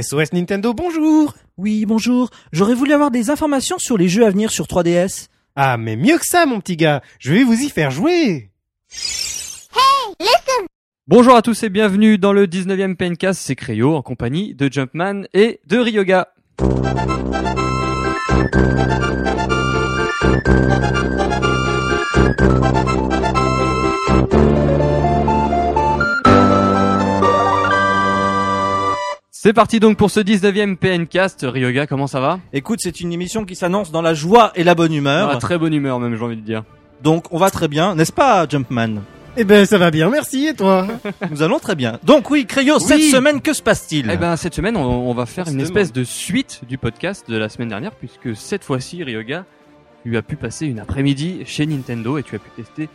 SOS Nintendo, bonjour Oui, bonjour. J'aurais voulu avoir des informations sur les jeux à venir sur 3DS. Ah, mais mieux que ça, mon petit gars Je vais vous y faire jouer Bonjour à tous et bienvenue dans le 19e Pencast, c'est Cryo en compagnie de Jumpman et de Ryoga. C'est parti donc pour ce 19e PNcast. Ryoga, comment ça va? Écoute, c'est une émission qui s'annonce dans la joie et la bonne humeur. Dans la très bonne humeur même, j'ai envie de dire. Donc, on va très bien, n'est-ce pas, Jumpman? Eh ben, ça va bien, merci, et toi? Nous allons très bien. Donc oui, Cryo, cette semaine, que se passe-t-il? Eh ben cette semaine, on, on va faire une espèce de suite du podcast de la semaine dernière, puisque cette fois-ci, Ryoga, tu as pu passer une après-midi chez Nintendo et tu as pu tester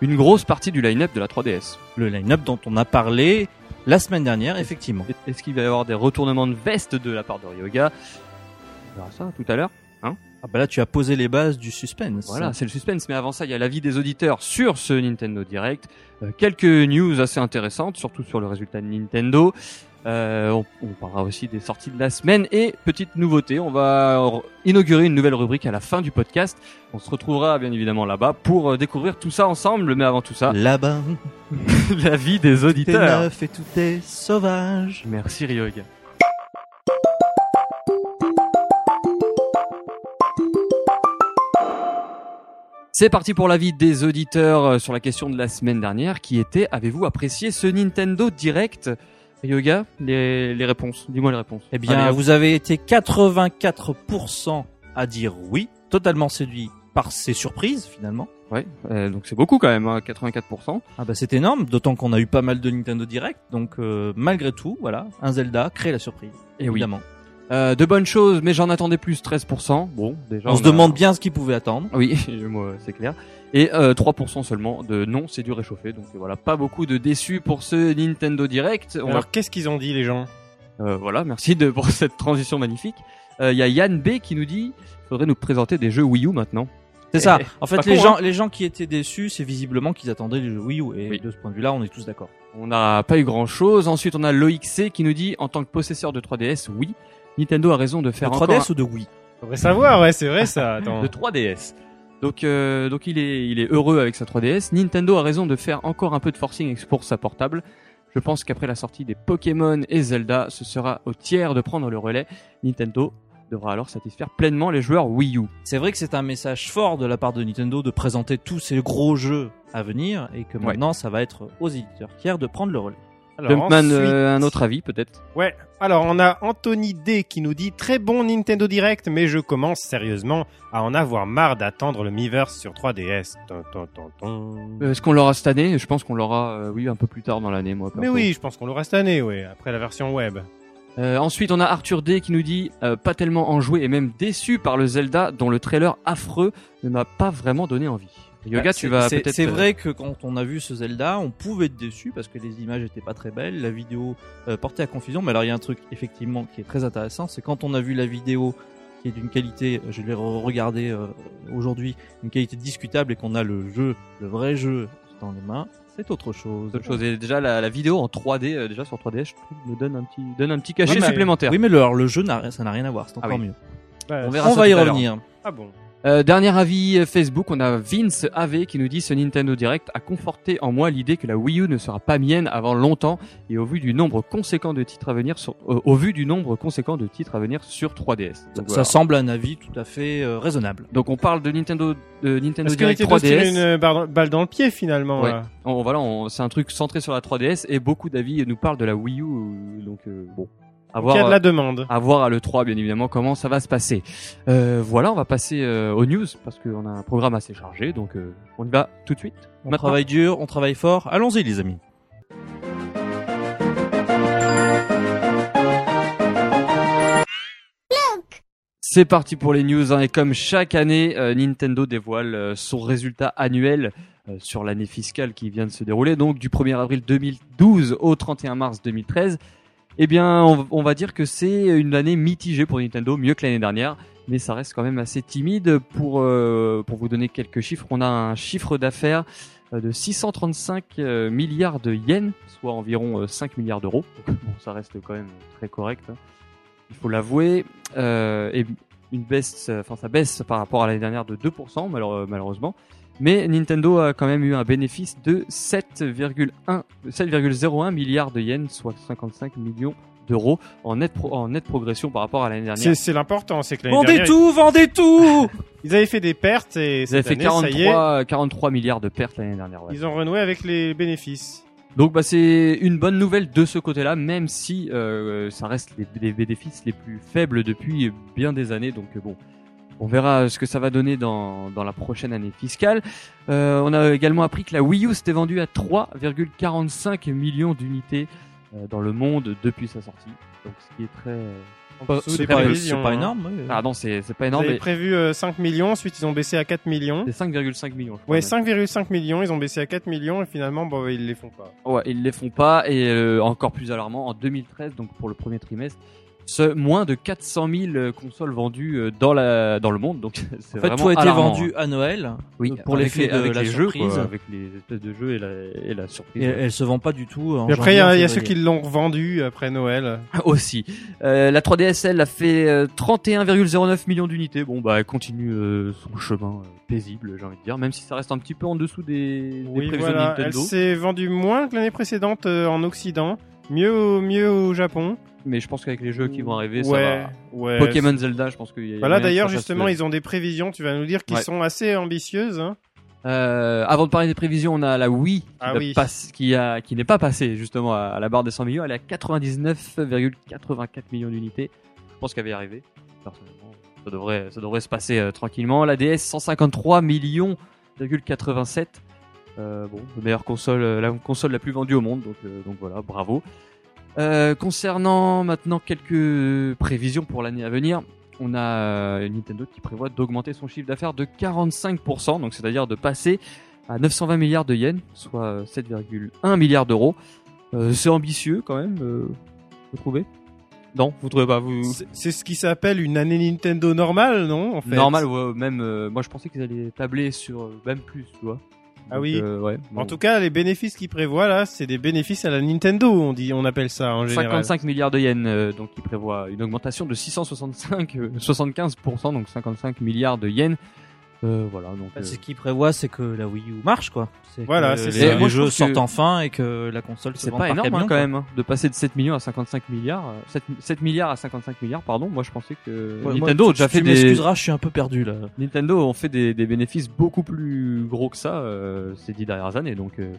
une grosse partie du line-up de la 3DS. Le line-up dont on a parlé la semaine dernière, effectivement. Est-ce qu'il va y avoir des retournements de veste de la part de Ryoga? On verra ça tout à l'heure. Ah bah là, tu as posé les bases du suspense. Voilà, c'est le suspense. Mais avant ça, il y a l'avis des auditeurs sur ce Nintendo Direct. Euh, quelques news assez intéressantes, surtout sur le résultat de Nintendo. Euh, on, on parlera aussi des sorties de la semaine. Et petite nouveauté, on va inaugurer une nouvelle rubrique à la fin du podcast. On se retrouvera bien évidemment là-bas pour euh, découvrir tout ça ensemble. Mais avant tout ça, Là-bas, l'avis des tout est auditeurs. neuf et tout est sauvage. Merci Ryoga. C'est parti pour l'avis des auditeurs euh, sur la question de la semaine dernière qui était avez-vous apprécié ce Nintendo Direct? Ryoga, les, les réponses, dis-moi les réponses. Eh bien, Allez, vous avez été 84% à dire oui, totalement séduit par ces surprises, finalement. ouais, euh, donc c'est beaucoup quand même, hein, 84%. Ah bah c'est énorme, d'autant qu'on a eu pas mal de Nintendo Direct, donc euh, malgré tout, voilà, un Zelda crée la surprise, Et oui. évidemment. Euh, de bonnes choses, mais j'en attendais plus, 13%. Bon, déjà. On, se a- demande bien ce qu'ils pouvaient attendre. Oui, moi c'est clair. Et euh, 3% seulement de non, c'est du réchauffé. Donc euh, voilà, pas beaucoup de déçus pour ce Nintendo Direct. On Alors, qu'est-ce qu'ils ont dit, les gens? Euh, voilà, merci de pour cette transition magnifique. Il y a Yann B qui nous dit, faudrait nous présenter des jeux Wii U maintenant. C'est ça. Eh, En fait, les con, gens, les gens qui étaient déçus, c'est visiblement qu'ils attendaient les jeux Wii U. Et Oui. de ce point de vue-là, on est tous d'accord. On n'a pas eu grand chose. Ensuite, on a Loïc C qui nous dit, en tant que possesseur de 3DS, oui, Nintendo a raison de De faire 3DS encore ou de Wii? Faudrait savoir, ouais, c'est vrai, ça, attends. de 3DS. Donc, euh, donc il est, il est heureux avec sa 3DS. Nintendo a raison de faire encore un peu de forcing pour sa portable. Je pense qu'après la sortie des Pokémon et Zelda, ce sera au tiers de prendre le relais. Nintendo devra alors satisfaire pleinement les joueurs Wii U. C'est vrai que c'est un message fort de la part de Nintendo de présenter tous ces gros jeux à venir et que Ouais. maintenant, ça va être aux éditeurs tiers de prendre le relais. Alors, Jumpman, ensuite- euh, un autre avis peut-être Ouais, alors on a Anthony D qui nous dit très bon Nintendo Direct, mais je commence sérieusement à en avoir marre d'attendre le Miiverse sur 3DS. Ton, ton, ton, ton. Euh, Est-ce qu'on l'aura cette année? Je pense qu'on l'aura, euh, oui, un peu plus tard dans l'année, moi. Mais oui, je pense qu'on l'aura cette année, ouais, après la version web. Ensuite, on a Arthur D qui nous dit pas tellement enjoué et même déçu par le Zelda dont le trailer affreux ne m'a pas vraiment donné envie. Yoga, Bah, tu c'est- vas peut-être. C'est euh, vrai que quand on a vu ce Zelda, on pouvait être déçu parce que les images étaient pas très belles, la vidéo euh, portait à confusion. Mais alors il y a un truc effectivement qui est très intéressant, c'est quand on a vu la vidéo qui est d'une qualité, je l'ai regardé aujourd'hui, une qualité discutable et qu'on a le jeu, le vrai jeu dans les mains, c'est autre chose. autre chose. Et déjà, la, la vidéo en 3D, euh, déjà sur 3D, je trouve, me donne un petit, donne un petit cachet Oui, mais- supplémentaire. Oui, mais le, alors, le jeu, n'a- ça n'a rien à voir, c'est Ah encore oui. mieux. Ouais, On verra On ça va y revenir. Ah bon. Euh, dernier avis euh, Facebook, on a Vince AV qui nous dit ce Nintendo Direct a conforté en moi l'idée que la Wii U ne sera pas mienne avant longtemps et au vu du nombre conséquent de titres à venir sur, euh, au vu du nombre conséquent de titres à venir sur 3DS. Donc, Ça voilà. semble un avis tout à fait euh, raisonnable. Donc on parle de Nintendo, de Nintendo Direct Nintendo se tire 3DS. une balle dans le pied, finalement Ouais. On- voilà, on- c'est un truc centré sur la 3DS et beaucoup d'avis nous parlent de la Wii U. Donc euh, bon, à Il y a de la demande. à voir à l'E3 bien évidemment comment ça va se passer. Euh, voilà, on va passer euh, aux news parce qu'on a un programme assez chargé. Donc euh, on y va tout de suite. On Maintenant. travaille dur, on travaille fort. Allons-y, les amis. C'est parti pour les news hein, et comme chaque année, euh, Nintendo dévoile euh, son résultat annuel euh, sur l'année fiscale qui vient de se dérouler, donc du 1er avril 2012 au 31 mars 2013. Eh bien, on, va dire que c'est une année mitigée pour Nintendo, mieux que l'année dernière, mais ça reste quand même assez timide. Pour euh, pour vous donner quelques chiffres, on a un chiffre d'affaires euh, de 635 euh, milliards de yens, soit environ euh, 5 milliards d'euros. Bon, ça reste quand même très correct, hein. il faut l'avouer. Et une baisse, enfin ça baisse par rapport à l'année dernière de 2% malheure- malheureusement. Mais Nintendo a quand même eu un bénéfice de 7,1 7,01 milliards de yens, soit 55 millions d'euros en nette pro- en nette progression par rapport à l'année dernière. C'est l'important, c'est que l'année Vendez dernière, tout, vendez tout ils avaient fait des pertes et Ils avaient cette fait ça y est, 43, 43 milliards de pertes l'année dernière. ouais. ils ont renoué avec les bénéfices. Donc bah c'est une bonne nouvelle de ce côté-là, même si euh, ça reste les, les bénéfices les plus faibles depuis bien des années. Donc euh, bon, on verra ce que ça va donner dans, dans la prochaine année fiscale. Euh, on a également appris que la Wii U s'était vendue à 3,45 millions d'unités euh, dans le monde depuis sa sortie. Donc ce qui est très... C'est pas, hein. énorme. ouais. Ah non, c'est c'est pas Ils énorme, avaient mais prévu euh, 5 millions, ensuite ils ont baissé à 4 millions. c'est 5,5 millions. Je crois, Ouais, même. 5,5 millions, ils ont baissé à 4 millions et finalement, bon, ils les font pas. Ouais, ils les font pas et euh, encore plus alarmant en 2013 donc pour le premier trimestre ce, moins de 400 000 euh, consoles vendues euh, dans la dans le monde donc c'est En fait, vraiment tout a été alarmant, vendu hein. à Noël. oui pour l'effet les, de avec la les jeux surprise. quoi, avec les espèces de jeux et la et la surprise Et ouais. elle se vend pas du tout. En Et après, il y a, y ceux qui l'ont revendu après Noël. aussi Euh, la 3DS elle a fait euh, 31,09 millions d'unités bon bah elle continue euh, son chemin paisible j'ai envie de dire même si ça reste un petit peu en dessous des, des Oui, prévisions voilà. de Elle Nintendo s'est vendue moins que l'année précédente euh, en Occident. Mieux au, mieux au Japon. Mais je pense qu'avec les jeux qui vont arriver ça ouais, va ouais. Pokémon Zelda je pense qu'il y a Voilà, d'ailleurs, justement, ils ont des prévisions, tu vas nous dire, qui Ouais. sont assez ambitieuses. Hein. Euh, avant de parler des prévisions, on a la Wii qui, Ah va oui. passe- qui, a, qui n'est pas passée justement à, à la barre des 100 millions. Elle est à 99,84 millions d'unités. Je pense qu'elle va y arriver. Personnellement, ça devrait, ça devrait se passer euh, tranquillement. La DS 153 millions 87. Euh, bon, la meilleure console, la console la plus vendue au monde. Donc, donc voilà, bravo. Euh, concernant maintenant quelques prévisions pour l'année à venir, on a euh, Nintendo qui prévoit d'augmenter son chiffre d'affaires de 45%, donc c'est-à-dire de passer à 920 milliards de yens, soit euh, 7,1 milliards d'euros. Euh, c'est ambitieux quand même, euh, vous trouvez? Non, vous trouvez pas vous? C'est- ce qui s'appelle une année Nintendo normale, non en fait? Normal, ouais, même euh, moi je pensais qu'ils allaient tabler sur même plus, tu vois. Ah Donc, oui. euh, ouais. En tout cas, les bénéfices qu'ils prévoient là, c'est des bénéfices à la Nintendo, on dit, on appelle ça en général. 55 milliards de yens, euh, donc il prévoit une augmentation de 665, euh, 75%, donc 55 milliards de yens. Euh, voilà, donc. Enfin, euh, ce qu'il prévoit, c'est que la Wii U marche, quoi. Voilà, que c'est les, ça. les Moi, je jeux sortent que- enfin et que la console se C'est pas par énorme camion, hein, quand quoi. même hein, de passer de 7 millions à 55 milliards. euh, 7, 7 milliards à 55 milliards, pardon. Moi je pensais que Ouais, Nintendo moi, a déjà tu- fait tu des m'excuseras, je suis un peu perdu là. Nintendo ont fait des, des bénéfices beaucoup plus gros que ça euh, ces dix dernières années. Donc euh,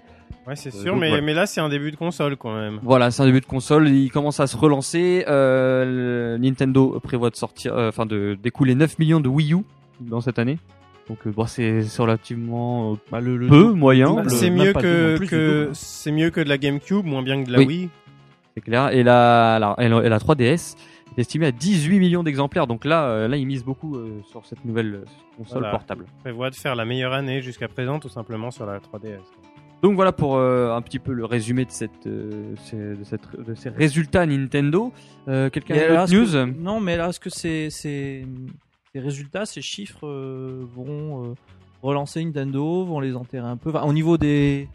Ouais, c'est Euh, sûr, donc, mais, voilà. mais là, c'est un début de console quand même. voilà, c'est un début de console. Il commence à se relancer. Euh, le- Nintendo prévoit de sortir, euh, enfin de d'écouler 9 millions de Wii U dans cette année. Donc euh, bon, c'est c'est relativement euh, Bah, le, le peu, moyen. C'est mieux que, c'est mieux que de la GameCube, moins bien que de la Oui. Wii. C'est clair. Et la, la, et la, et la 3DS est estimée à 18 millions d'exemplaires. Donc là, euh, là, ils misent beaucoup euh, sur cette nouvelle console Voilà. portable. Prévoit de faire la meilleure année jusqu'à présent, tout simplement sur la 3DS. Donc voilà pour euh, un petit peu le résumé de cette, euh, ces, de, cette- de ces résultats Nintendo. Euh, Quelqu'un a est-ce news? Que- Non, mais là, est-ce que ces, ces, résultats, ces chiffres euh, vont euh, relancer Nintendo, vont les enterrer un peu Au niveau des.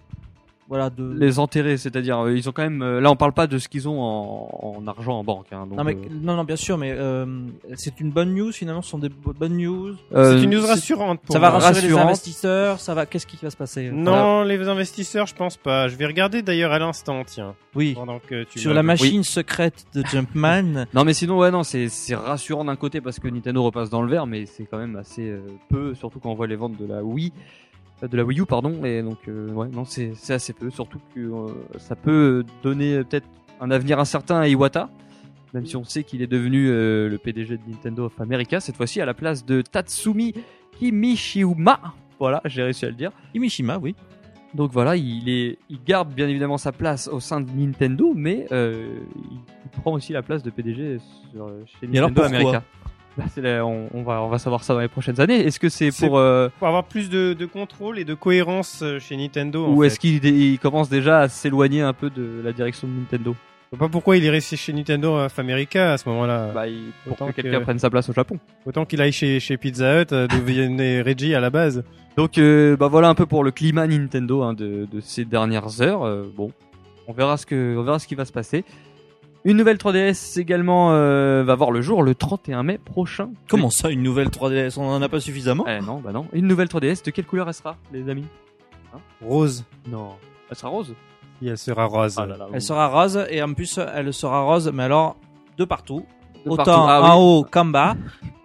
Voilà, de. Les enterrer, c'est-à-dire euh, ils ont quand même. euh, là, on parle pas de ce qu'ils ont en, en argent en banque. Hein, donc, Non, mais, euh, non, non, bien sûr, mais euh, c'est une bonne news finalement, ce sont des bo- bonnes news. euh, c'est une news rassurante pour ça va rassurer les investisseurs, ça va. Qu'est-ce qui va se passer? Non, les investisseurs, je pense pas. Je vais regarder d'ailleurs à l'instant, tiens, Oui. pendant que tu Sur la machine secrète de Jumpman, Non mais sinon ouais non c'est c'est rassurant d'un côté parce que Nintendo repasse dans le vert mais c'est quand même assez euh, peu surtout quand on voit les ventes de la Wii de la Wii U pardon et donc euh, ouais non c'est c'est assez peu surtout que euh, ça peut donner euh, peut-être un avenir incertain à Iwata même si on sait qu'il est devenu euh, le PDG de Nintendo of America cette fois-ci à la place de Tatsumi Kimishima voilà j'ai réussi à le dire Imishima, oui. donc voilà, il, est, il garde bien évidemment sa place au sein de Nintendo, mais euh, il, prend aussi la place de PDG sur, chez Et alors Nintendo America. Bah, on, on va, on va savoir ça dans les prochaines années. Est-ce que c'est pour euh, Pour avoir plus de, de contrôle et de cohérence euh, chez Nintendo. en ou est-ce qu'il il commence déjà à s'éloigner un peu de la direction de Nintendo? Je vois pas pourquoi il est resté chez Nintendo of America à ce moment-là. Bah, il- pour Autant que quelqu'un que- prenne sa place au Japon. Autant qu'il aille chez, chez Pizza Hut, euh, d'où venait Reggie à la base. Donc euh, bah voilà un peu pour le climat Nintendo hein, de, de ces dernières heures. Euh, bon, on verra ce que on verra ce qui va se passer. Une nouvelle 3DS également euh, va voir le jour le 31 mai prochain. Comment ça, une nouvelle 3DS On en a pas suffisamment? Eh non, bah non. Une nouvelle 3DS, de quelle couleur elle sera, les amis? Rose. Non. Elle sera rose? Si elle sera rose. Ah là là, Elle sera rose et en plus elle sera rose, mais alors de partout, De autant partout. Ah oui. en haut qu'en bas.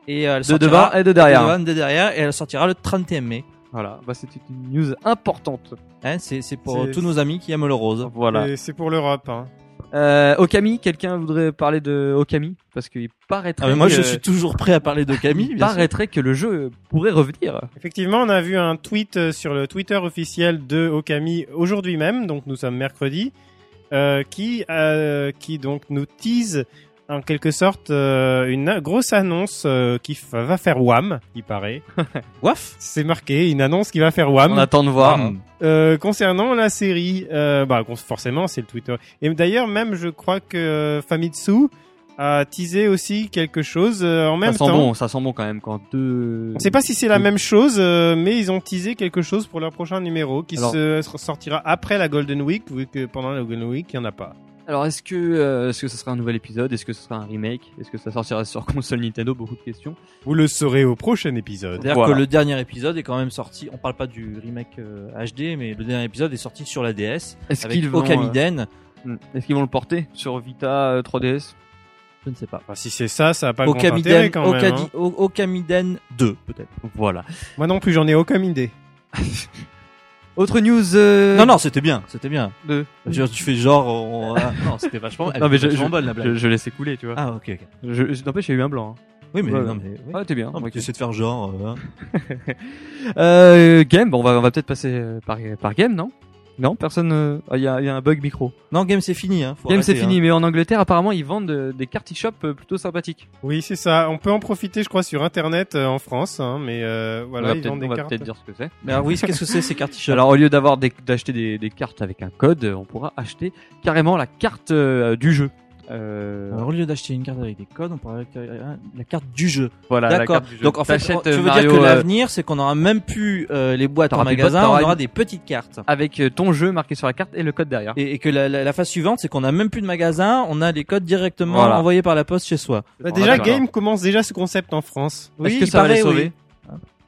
Et euh, elle De sortira devant et de derrière. de devant, de derrière, et elle sortira le 31 mai. Voilà, bah c'était une news importante. Hein, c'est c'est pour C'est- tous nos amis qui aiment le rose. Voilà. Et C'est pour l'Europe. Hein. Euh, Okami, quelqu'un voudrait parler de Okami? Parce qu'il paraîtrait. Ah, mais moi je que- suis toujours prêt à parler de Camille. il bien sûr. paraîtrait que le jeu pourrait revenir. Effectivement, on a vu un tweet euh, sur le Twitter officiel de Okami aujourd'hui même, donc nous sommes mercredi, euh, qui euh, qui donc nous tease en quelque sorte euh, une grosse annonce euh, qui va faire wham, il paraît. Waf? C'est marqué une annonce qui va faire wham. On attend de voir. Wham. Euh, concernant la série, bah forcément c'est le Twitter. Et d'ailleurs même je crois que Famitsu a teasé aussi quelque chose en même ça sent temps. bon, ça sent bon quand même quand deux. On sait pas si c'est la même chose, mais ils ont teasé quelque chose pour leur prochain numéro qui Alors- se sortira après la Golden Week, vu que pendant la Golden Week, il y en a pas. Alors est-ce que euh, est-ce que ce sera un nouvel épisode? Est-ce que ce sera un remake? Est-ce que ça sortira sur console Nintendo? Beaucoup de questions. Vous le saurez au prochain épisode. C'est-à-dire Voilà. que le dernier épisode est quand même sorti. On parle pas du remake euh, HD, mais le dernier épisode est sorti sur la DS Est-ce avec qu'ils vont Okamiden. euh, Est-ce qu'ils vont le porter sur Vita euh, 3DS Je ne sais pas. Enfin, si c'est ça, ça a pas grand intérêt Okamiden, quand même. Okadi- hein. Okamiden 2 peut-être. Voilà. Moi non plus, j'en ai aucun idée. Autre news. euh, Non non, c'était bien, c'était bien. de- Je tu fais genre, on- ah, non, c'était vachement, elle Non mais je, vachement je, bonne la blague. je, je laisse écouler, tu vois. Ah ok ok. Je, je, n'empêche, il y a eu un blanc. hein. Oui mais Ouais, non mais. oui. Ah, t'es bien. Non, mais ok. tu essaies de faire genre. euh, hein. Euh, game, bon, on va, on va peut-être passer euh, par, par game, non? Non, personne. euh, ah, Il y, a, il y a un bug micro. Non game c'est fini hein. faut game, c'est fini, hein. mais en Angleterre, apparemment, ils vendent euh, des cartes e-shop euh, plutôt sympathiques. Oui, c'est ça. On peut en profiter, je crois, sur Internet euh, en France, hein, mais euh, voilà, ils vendent des on va cartes. peut-être dire ce que c'est. Mais alors oui, qu'est-ce que c'est ces cartes t-shirt Alors, au lieu d'avoir des- d'acheter des, des cartes avec un code, on pourra acheter carrément la carte euh, du jeu. Euh, Alors, au lieu d'acheter une carte avec des codes, on pourrait récupérer la carte du jeu. voilà, la D'accord. carte du jeu. Donc en fait, tu euh, veux Mario, dire que euh, l'avenir, c'est qu'on aura même plus euh, les boîtes en magasin, boîtes, on aura une- des petites cartes. avec euh, ton jeu marqué sur la carte et le code derrière. Et, et que la, la, la phase suivante, c'est qu'on a même plus de magasin, on a les codes directement Voilà. envoyés par la poste chez soi. Bah, déjà. Game commence déjà ce concept en France. Est-ce Oui, que il ça va les paraît, oui.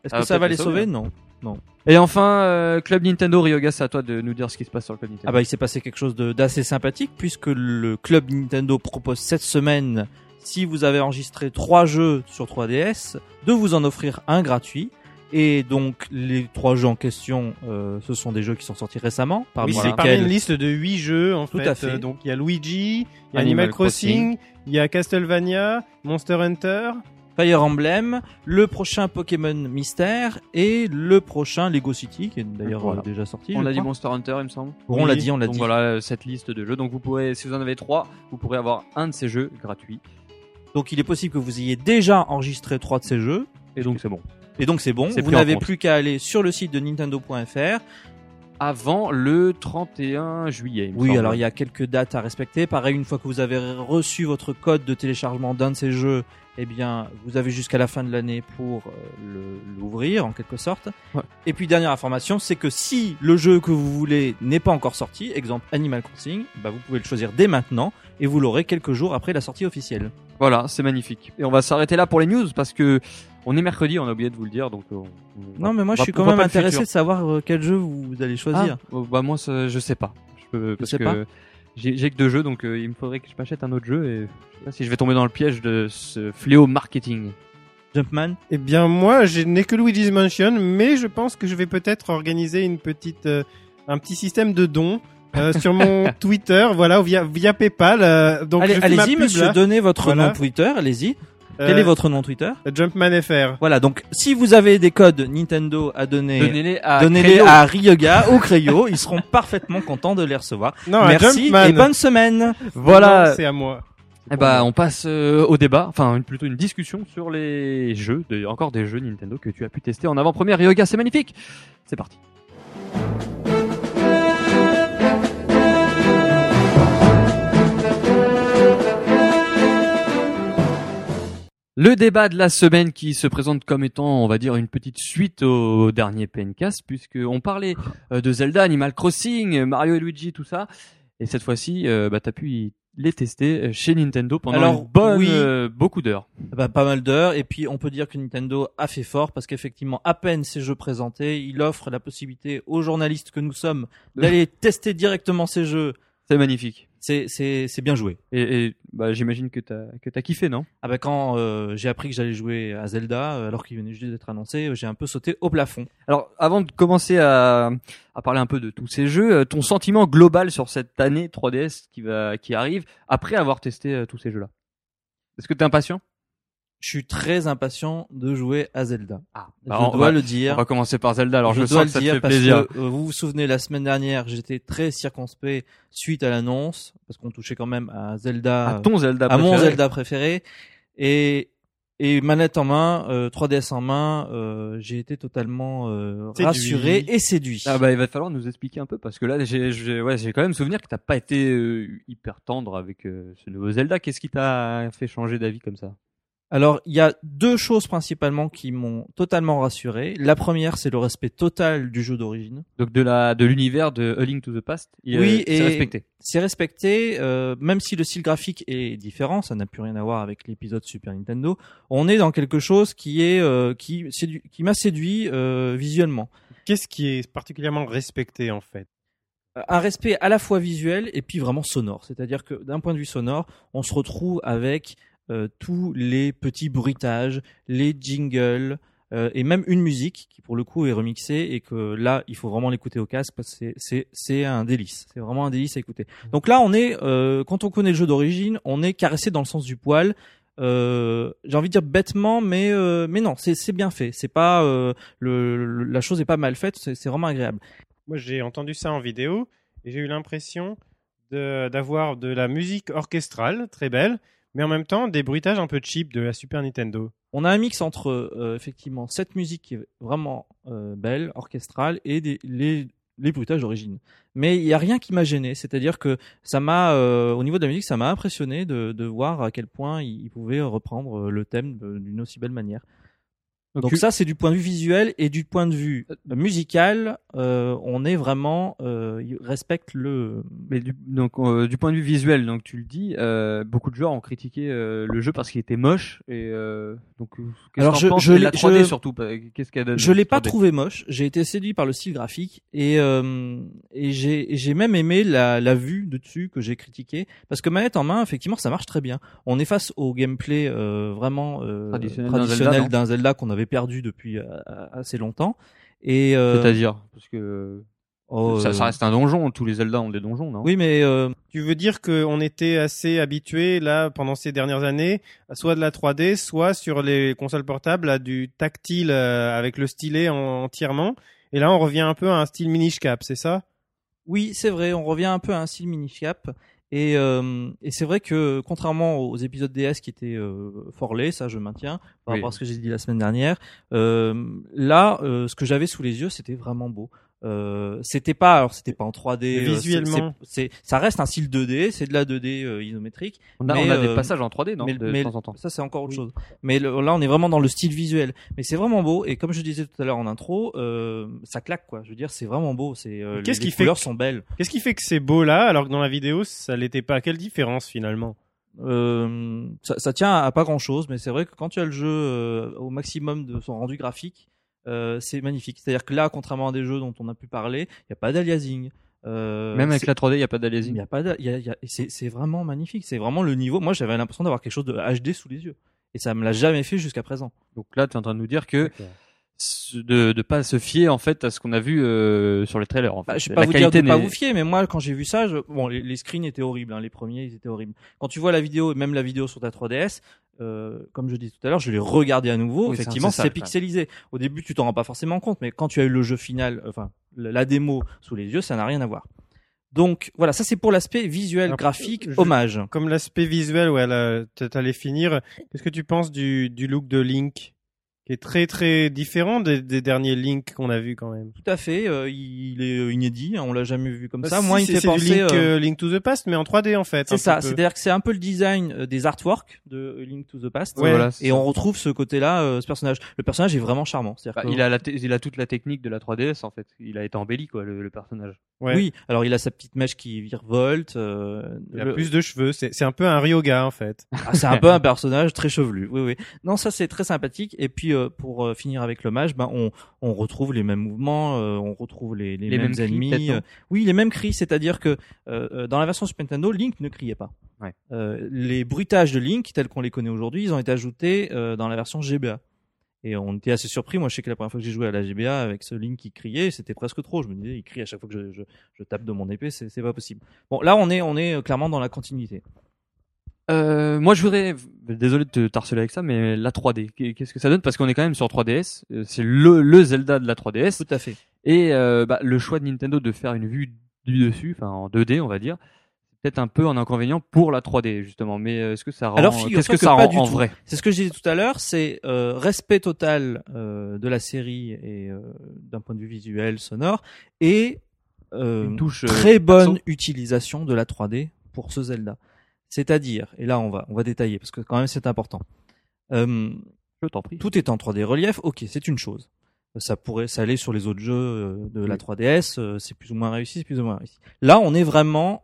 Est-ce Ça que ça va les sauver sauver? Non. Et enfin, euh, Club Nintendo, Ryoga, c'est à toi de nous dire ce qui se passe sur le Club Nintendo. Ah bah il s'est passé quelque chose de- d'assez sympathique puisque le club Nintendo propose cette semaine, si vous avez enregistré trois jeux sur 3DS, de vous en offrir un gratuit. Et donc les trois jeux en question, euh, ce sont des jeux qui sont sortis récemment, parmi oui, c'est parmi une liste de 8 jeux en Tout fait. à fait. Euh, donc il y a Luigi, il y a Animal Animal Crossing, il y a Castlevania, Monster Hunter. Fire Emblem, le prochain Pokémon Mystère et le prochain Lego City qui est d'ailleurs Voilà. euh, déjà sorti. on je a dit. Monster Hunter, il me semble. On l'a dit, on l'a dit. voilà euh, cette liste de jeux. Donc vous pourrez, si vous en avez trois, vous pourrez avoir un de ces jeux gratuits. Donc il est possible que vous ayez déjà enregistré trois de ces jeux. Et donc c'est bon. Et donc c'est bon, vous n'avez plus qu'à aller sur le site de nintendo.fr. Avant le 31 juillet. il me Oui, semble. alors il y a quelques dates à respecter. Pareil, une fois que vous avez reçu votre code de téléchargement d'un de ces jeux, eh bien, vous avez jusqu'à la fin de l'année pour euh, l'ouvrir en quelque sorte. Ouais. Et puis dernière information, c'est que si le jeu que vous voulez n'est pas encore sorti, exemple Animal Crossing, bah, vous pouvez le choisir dès maintenant et vous l'aurez quelques jours après la sortie officielle. Voilà, c'est magnifique. Et on va s'arrêter là pour les news parce que on est mercredi, on a oublié de vous le dire. Donc euh, on- on- Non, mais moi je suis quand même intéressé de savoir euh, quel jeu vous allez choisir. Ah, euh, bah moi, ça, je sais pas. Je sais que pas j'ai j'ai que deux jeux, donc euh, il me faudrait que je m'achète un autre jeu et je sais pas si je vais tomber dans le piège de ce fléau marketing. Jumpman Eh bien moi, je n'ai que Luigi's Mansion, mais je pense que je vais peut-être organiser une petite, euh, un petit système de dons. euh, sur mon Twitter, voilà, via via PayPal. euh, donc allez-y, monsieur, là. donnez votre Voilà. nom Twitter, allez-y. Euh, Quel est votre nom Twitter Jumpman FR. Voilà, donc si vous avez des codes Nintendo à donner, Donnez-les à Ryoga ou Cryo, ils seront parfaitement contents de les recevoir. Non, Merci Jumpman. et bonne semaine. Voilà. C'est à moi. Eh ben, on passe euh, au débat, enfin une- plutôt une discussion sur les jeux, de- encore des jeux Nintendo que tu as pu tester en avant-première. Ryoga, c'est magnifique. C'est parti. Le débat de la semaine qui se présente comme étant, on va dire, une petite suite au dernier PNcast, puisque on parlait euh, de Zelda, Animal Crossing, Mario et Luigi, tout ça. Et cette fois-ci, euh, bah, t'as pu y- les tester euh, chez Nintendo pendant Alors, une bonne, oui. euh, beaucoup d'heures. Bah, pas mal d'heures et puis on peut dire que Nintendo a fait fort parce qu'effectivement à peine ces jeux présentés, il offre la possibilité aux journalistes que nous sommes d'aller tester directement ces jeux. C'est magnifique. C'est c'est c'est bien joué. Et, et bah, j'imagine que t'as que t'as kiffé, non? Ah bah quand euh, j'ai appris que j'allais jouer à Zelda euh, alors qu'il venait juste d'être annoncé, euh, j'ai un peu sauté au plafond. Alors, avant de commencer à, à parler un peu de tous ces jeux, euh, ton sentiment global sur cette année 3DS qui va qui arrive après avoir testé tous ces jeux-là? Est-ce que t'es impatient? Je suis très impatient de jouer à Zelda. Ah, je bah, on, dois va, le on dire. va commencer par Zelda. Alors, je, je sens que ça te fait parce plaisir. que euh, vous vous souvenez la semaine dernière, j'étais très circonspect suite à l'annonce parce qu'on touchait quand même à Zelda, À ton Zelda à mon. Zelda préféré et et manette en main, euh, 3DS en main, euh, j'ai été totalement euh, rassuré et séduit. Ah bah il va falloir nous expliquer un peu parce que là j'ai j'ai ouais, j'ai quand même souvenir que t'as pas été euh, hyper tendre avec euh, ce nouveau Zelda. Qu'est-ce qui t'a fait changer d'avis comme ça? Alors, il y a deux choses principalement qui m'ont totalement rassuré. La première, c'est le respect total du jeu d'origine. Donc de la de l'univers de A Link to the Past, il, Oui, euh, c'est respecté. C'est respecté, euh, même si le style graphique est différent, ça n'a plus rien à voir avec l'épisode Super Nintendo. On est dans quelque chose qui est euh, qui sédu- qui m'a séduit euh, visuellement. Qu'est-ce qui est particulièrement respecté en fait? Un respect à la fois visuel et puis vraiment sonore. C'est-à-dire que d'un point de vue sonore, on se retrouve avec euh, tous les petits bruitages, les jingles euh, et même une musique qui pour le coup est remixée et que là il faut vraiment l'écouter au casque parce que c'est un délice. C'est vraiment un délice à écouter. Donc là on est euh, quand on connaît le jeu d'origine, on est caressé dans le sens du poil. Euh, j'ai envie de dire bêtement, mais euh, mais non, c'est bien fait. C'est pas euh, le, le- la chose est pas mal faite. C'est vraiment agréable. Moi, j'ai entendu ça en vidéo et j'ai eu l'impression de- d'avoir de, la musique orchestrale très belle, mais en même temps des bruitages un peu cheap de la Super Nintendo. On a un mix entre euh, effectivement cette musique qui est vraiment euh, belle, orchestrale, et des, les, bruitages d'origine. Mais il y a rien qui m'a gêné, c'est-à-dire que ça m'a, euh, au niveau de la musique, ça m'a impressionné de, de voir à quel point il, il pouvait reprendre le thème d'une aussi belle manière. Donc ça, c'est du point de vue visuel et du point de vue musical, euh, on est vraiment, euh, respecte le. Mais du, donc euh, du point de vue visuel, donc tu le dis, euh, beaucoup de joueurs ont critiqué euh, le jeu parce qu'il était moche et euh, donc euh, qu'est-ce Alors, je- je la 3D je- surtout, bah, qu'est-ce qu'elle Je l'ai pas 3D? trouvé moche. J'ai été séduit par le style graphique et euh, et j'ai j'ai même aimé la la vue de dessus que j'ai critiqué parce que manette en main, effectivement, ça marche très bien. On est face au gameplay euh, vraiment euh, Traditionnel d'un traditionnel Zelda, d'un Zelda qu'on avait perdu depuis euh, assez longtemps. Et euh, C'est-à-dire parce que oh, ça, euh, ça reste un donjon, tous les Zelda ont des donjons, non? Oui, mais euh, Tu veux dire qu'on était assez habitué là pendant ces dernières années, soit de la 3D, soit sur les consoles portables à du tactile euh, avec le stylet en- entièrement. Et là, on revient un peu à un style minish cap, c'est ça? Oui, c'est vrai, on revient un peu à un style mini-cap. Et, euh, et c'est vrai que contrairement aux épisodes DS qui étaient euh, fort laids, ça je maintiens, par Oui. rapport à ce que j'ai dit la semaine dernière, euh, là, euh, ce que j'avais sous les yeux, c'était vraiment beau. Euh, c'était pas, alors c'était pas en 3D. euh, Visuellement. c'est, c'est- ça reste un style 2D, c'est de la 2D euh, isométrique. On a, mais, on a euh, des passages en 3D, non mais, de mais temps en temps. ça c'est encore autre Oui. chose. Mais le- là on est vraiment dans le style visuel. Mais c'est vraiment beau et comme je disais tout à l'heure en intro, euh, ça claque quoi. Je veux dire c'est vraiment beau. C'est euh, Qu'est-ce les, les qui fait couleurs que- sont belles. Qu'est-ce qui fait que c'est beau là, alors que dans la vidéo, ça l'était pas? Quelle différence finalement? Euh, ça, ça tient à pas grand chose, mais c'est vrai que quand tu as le jeu euh, au maximum de son rendu graphique, euh, c'est magnifique. C'est-à-dire que là, contrairement à des jeux dont on a pu parler, il n'y a pas d'aliasing. Euh, Même avec la 3D, il y a pas il d'aliasing. y a pas y a- y a- c'est vraiment magnifique. C'est vraiment le niveau. Moi, j'avais l'impression d'avoir quelque chose de HD sous les yeux. Et ça me l'a jamais fait jusqu'à présent. Donc là, tu es en train de nous dire que de de pas se fier en fait à ce qu'on a vu euh, sur les trailers. En fait. Bah, je vais La pas vous dire de pas vous fier, mais moi, quand j'ai vu ça, je... bon, les, les screens étaient horribles. Hein, les premiers, ils étaient horribles. Quand tu vois la vidéo, même la vidéo sur ta 3DS, euh, comme je dis tout à l'heure, je l'ai regardé à nouveau. Oui, Effectivement, c'est pixelisé. Au début, tu t'en rends pas forcément compte, mais quand tu as eu le jeu final, enfin la la démo sous les yeux, ça n'a rien à voir. Donc voilà, ça c'est pour l'aspect visuel, Alors, graphique, je- hommage. Comme l'aspect visuel, ouais, t'allais finir. Qu'est-ce que tu penses du, du look de Link? Qui est très très différent des, des derniers Link qu'on a vus quand même. Tout à fait, euh, il est euh, inédit, hein, on l'a jamais vu comme Bah, ça. si, Moi, il fait penser. Link, euh, euh, Link to the Past, mais en 3D en fait. C'est ça, c'est-à-dire que c'est un peu le design euh, des artworks de Link to the Past. Ouais, Voilà, Et ça. on retrouve ce côté-là, euh, ce personnage. Le personnage est vraiment charmant. C'est-à-dire Bah, que- il a la il a toute la technique de la 3DS en fait. Il a été embelli quoi le, le personnage. Ouais. Oui, alors il a sa petite mèche qui virevolte. Euh, Il a le- plus de cheveux. C'est c'est un peu un Ryoga en fait. Ah, c'est un peu un personnage très chevelu. Oui, oui. Non, ça c'est très sympathique. Et puis euh, pour euh, finir avec l'hommage, ben on on retrouve les mêmes mouvements, euh, on retrouve les, les, Les mêmes, ennemis. euh, oui, les mêmes cris, c'est-à-dire que euh, euh, dans la version Super Nintendo, Link ne criait pas. Ouais. Euh, les bruitages de Link, tels qu'on les connaît aujourd'hui, ils ont été ajoutés euh, dans la version GBA. Et on était assez surpris. Moi, je sais que la première fois que j'ai joué à la GBA avec ce Link qui criait, c'était presque trop. Je me disais, il crie à chaque fois que je, je, je tape de mon épée, c'est pas possible. Bon, là, on est on est euh, clairement dans la continuité. Euh, moi, je voudrais, désolé de te harceler avec ça, mais la 3D, qu'est-ce que ça donne? Parce qu'on est quand même sur 3DS, euh, c'est le, le Zelda de la 3DS, Tout à fait. et euh, bah, le choix de Nintendo de faire une vue du dessus, enfin en 2D, on va dire, c'est peut-être un peu un inconvénient pour la 3D justement. Mais est-ce que ça rend Alors, Qu'est-ce que que ça rend en tout. vrai? C'est ce que je disais tout à l'heure, c'est euh, respect total de la série et d'un point de vue visuel, sonore, et Une touche, très bonne utilisation de la 3D pour ce Zelda. C'est-à-dire, et là on va on va détailler parce que quand même c'est important. Euh, Je t'en prie. tout est en 3D relief, ok, c'est une chose. Ça pourrait s'aller sur les autres jeux euh, de la Oui. 3DS, euh, c'est plus ou moins réussi, c'est plus ou moins réussi. Là, on est vraiment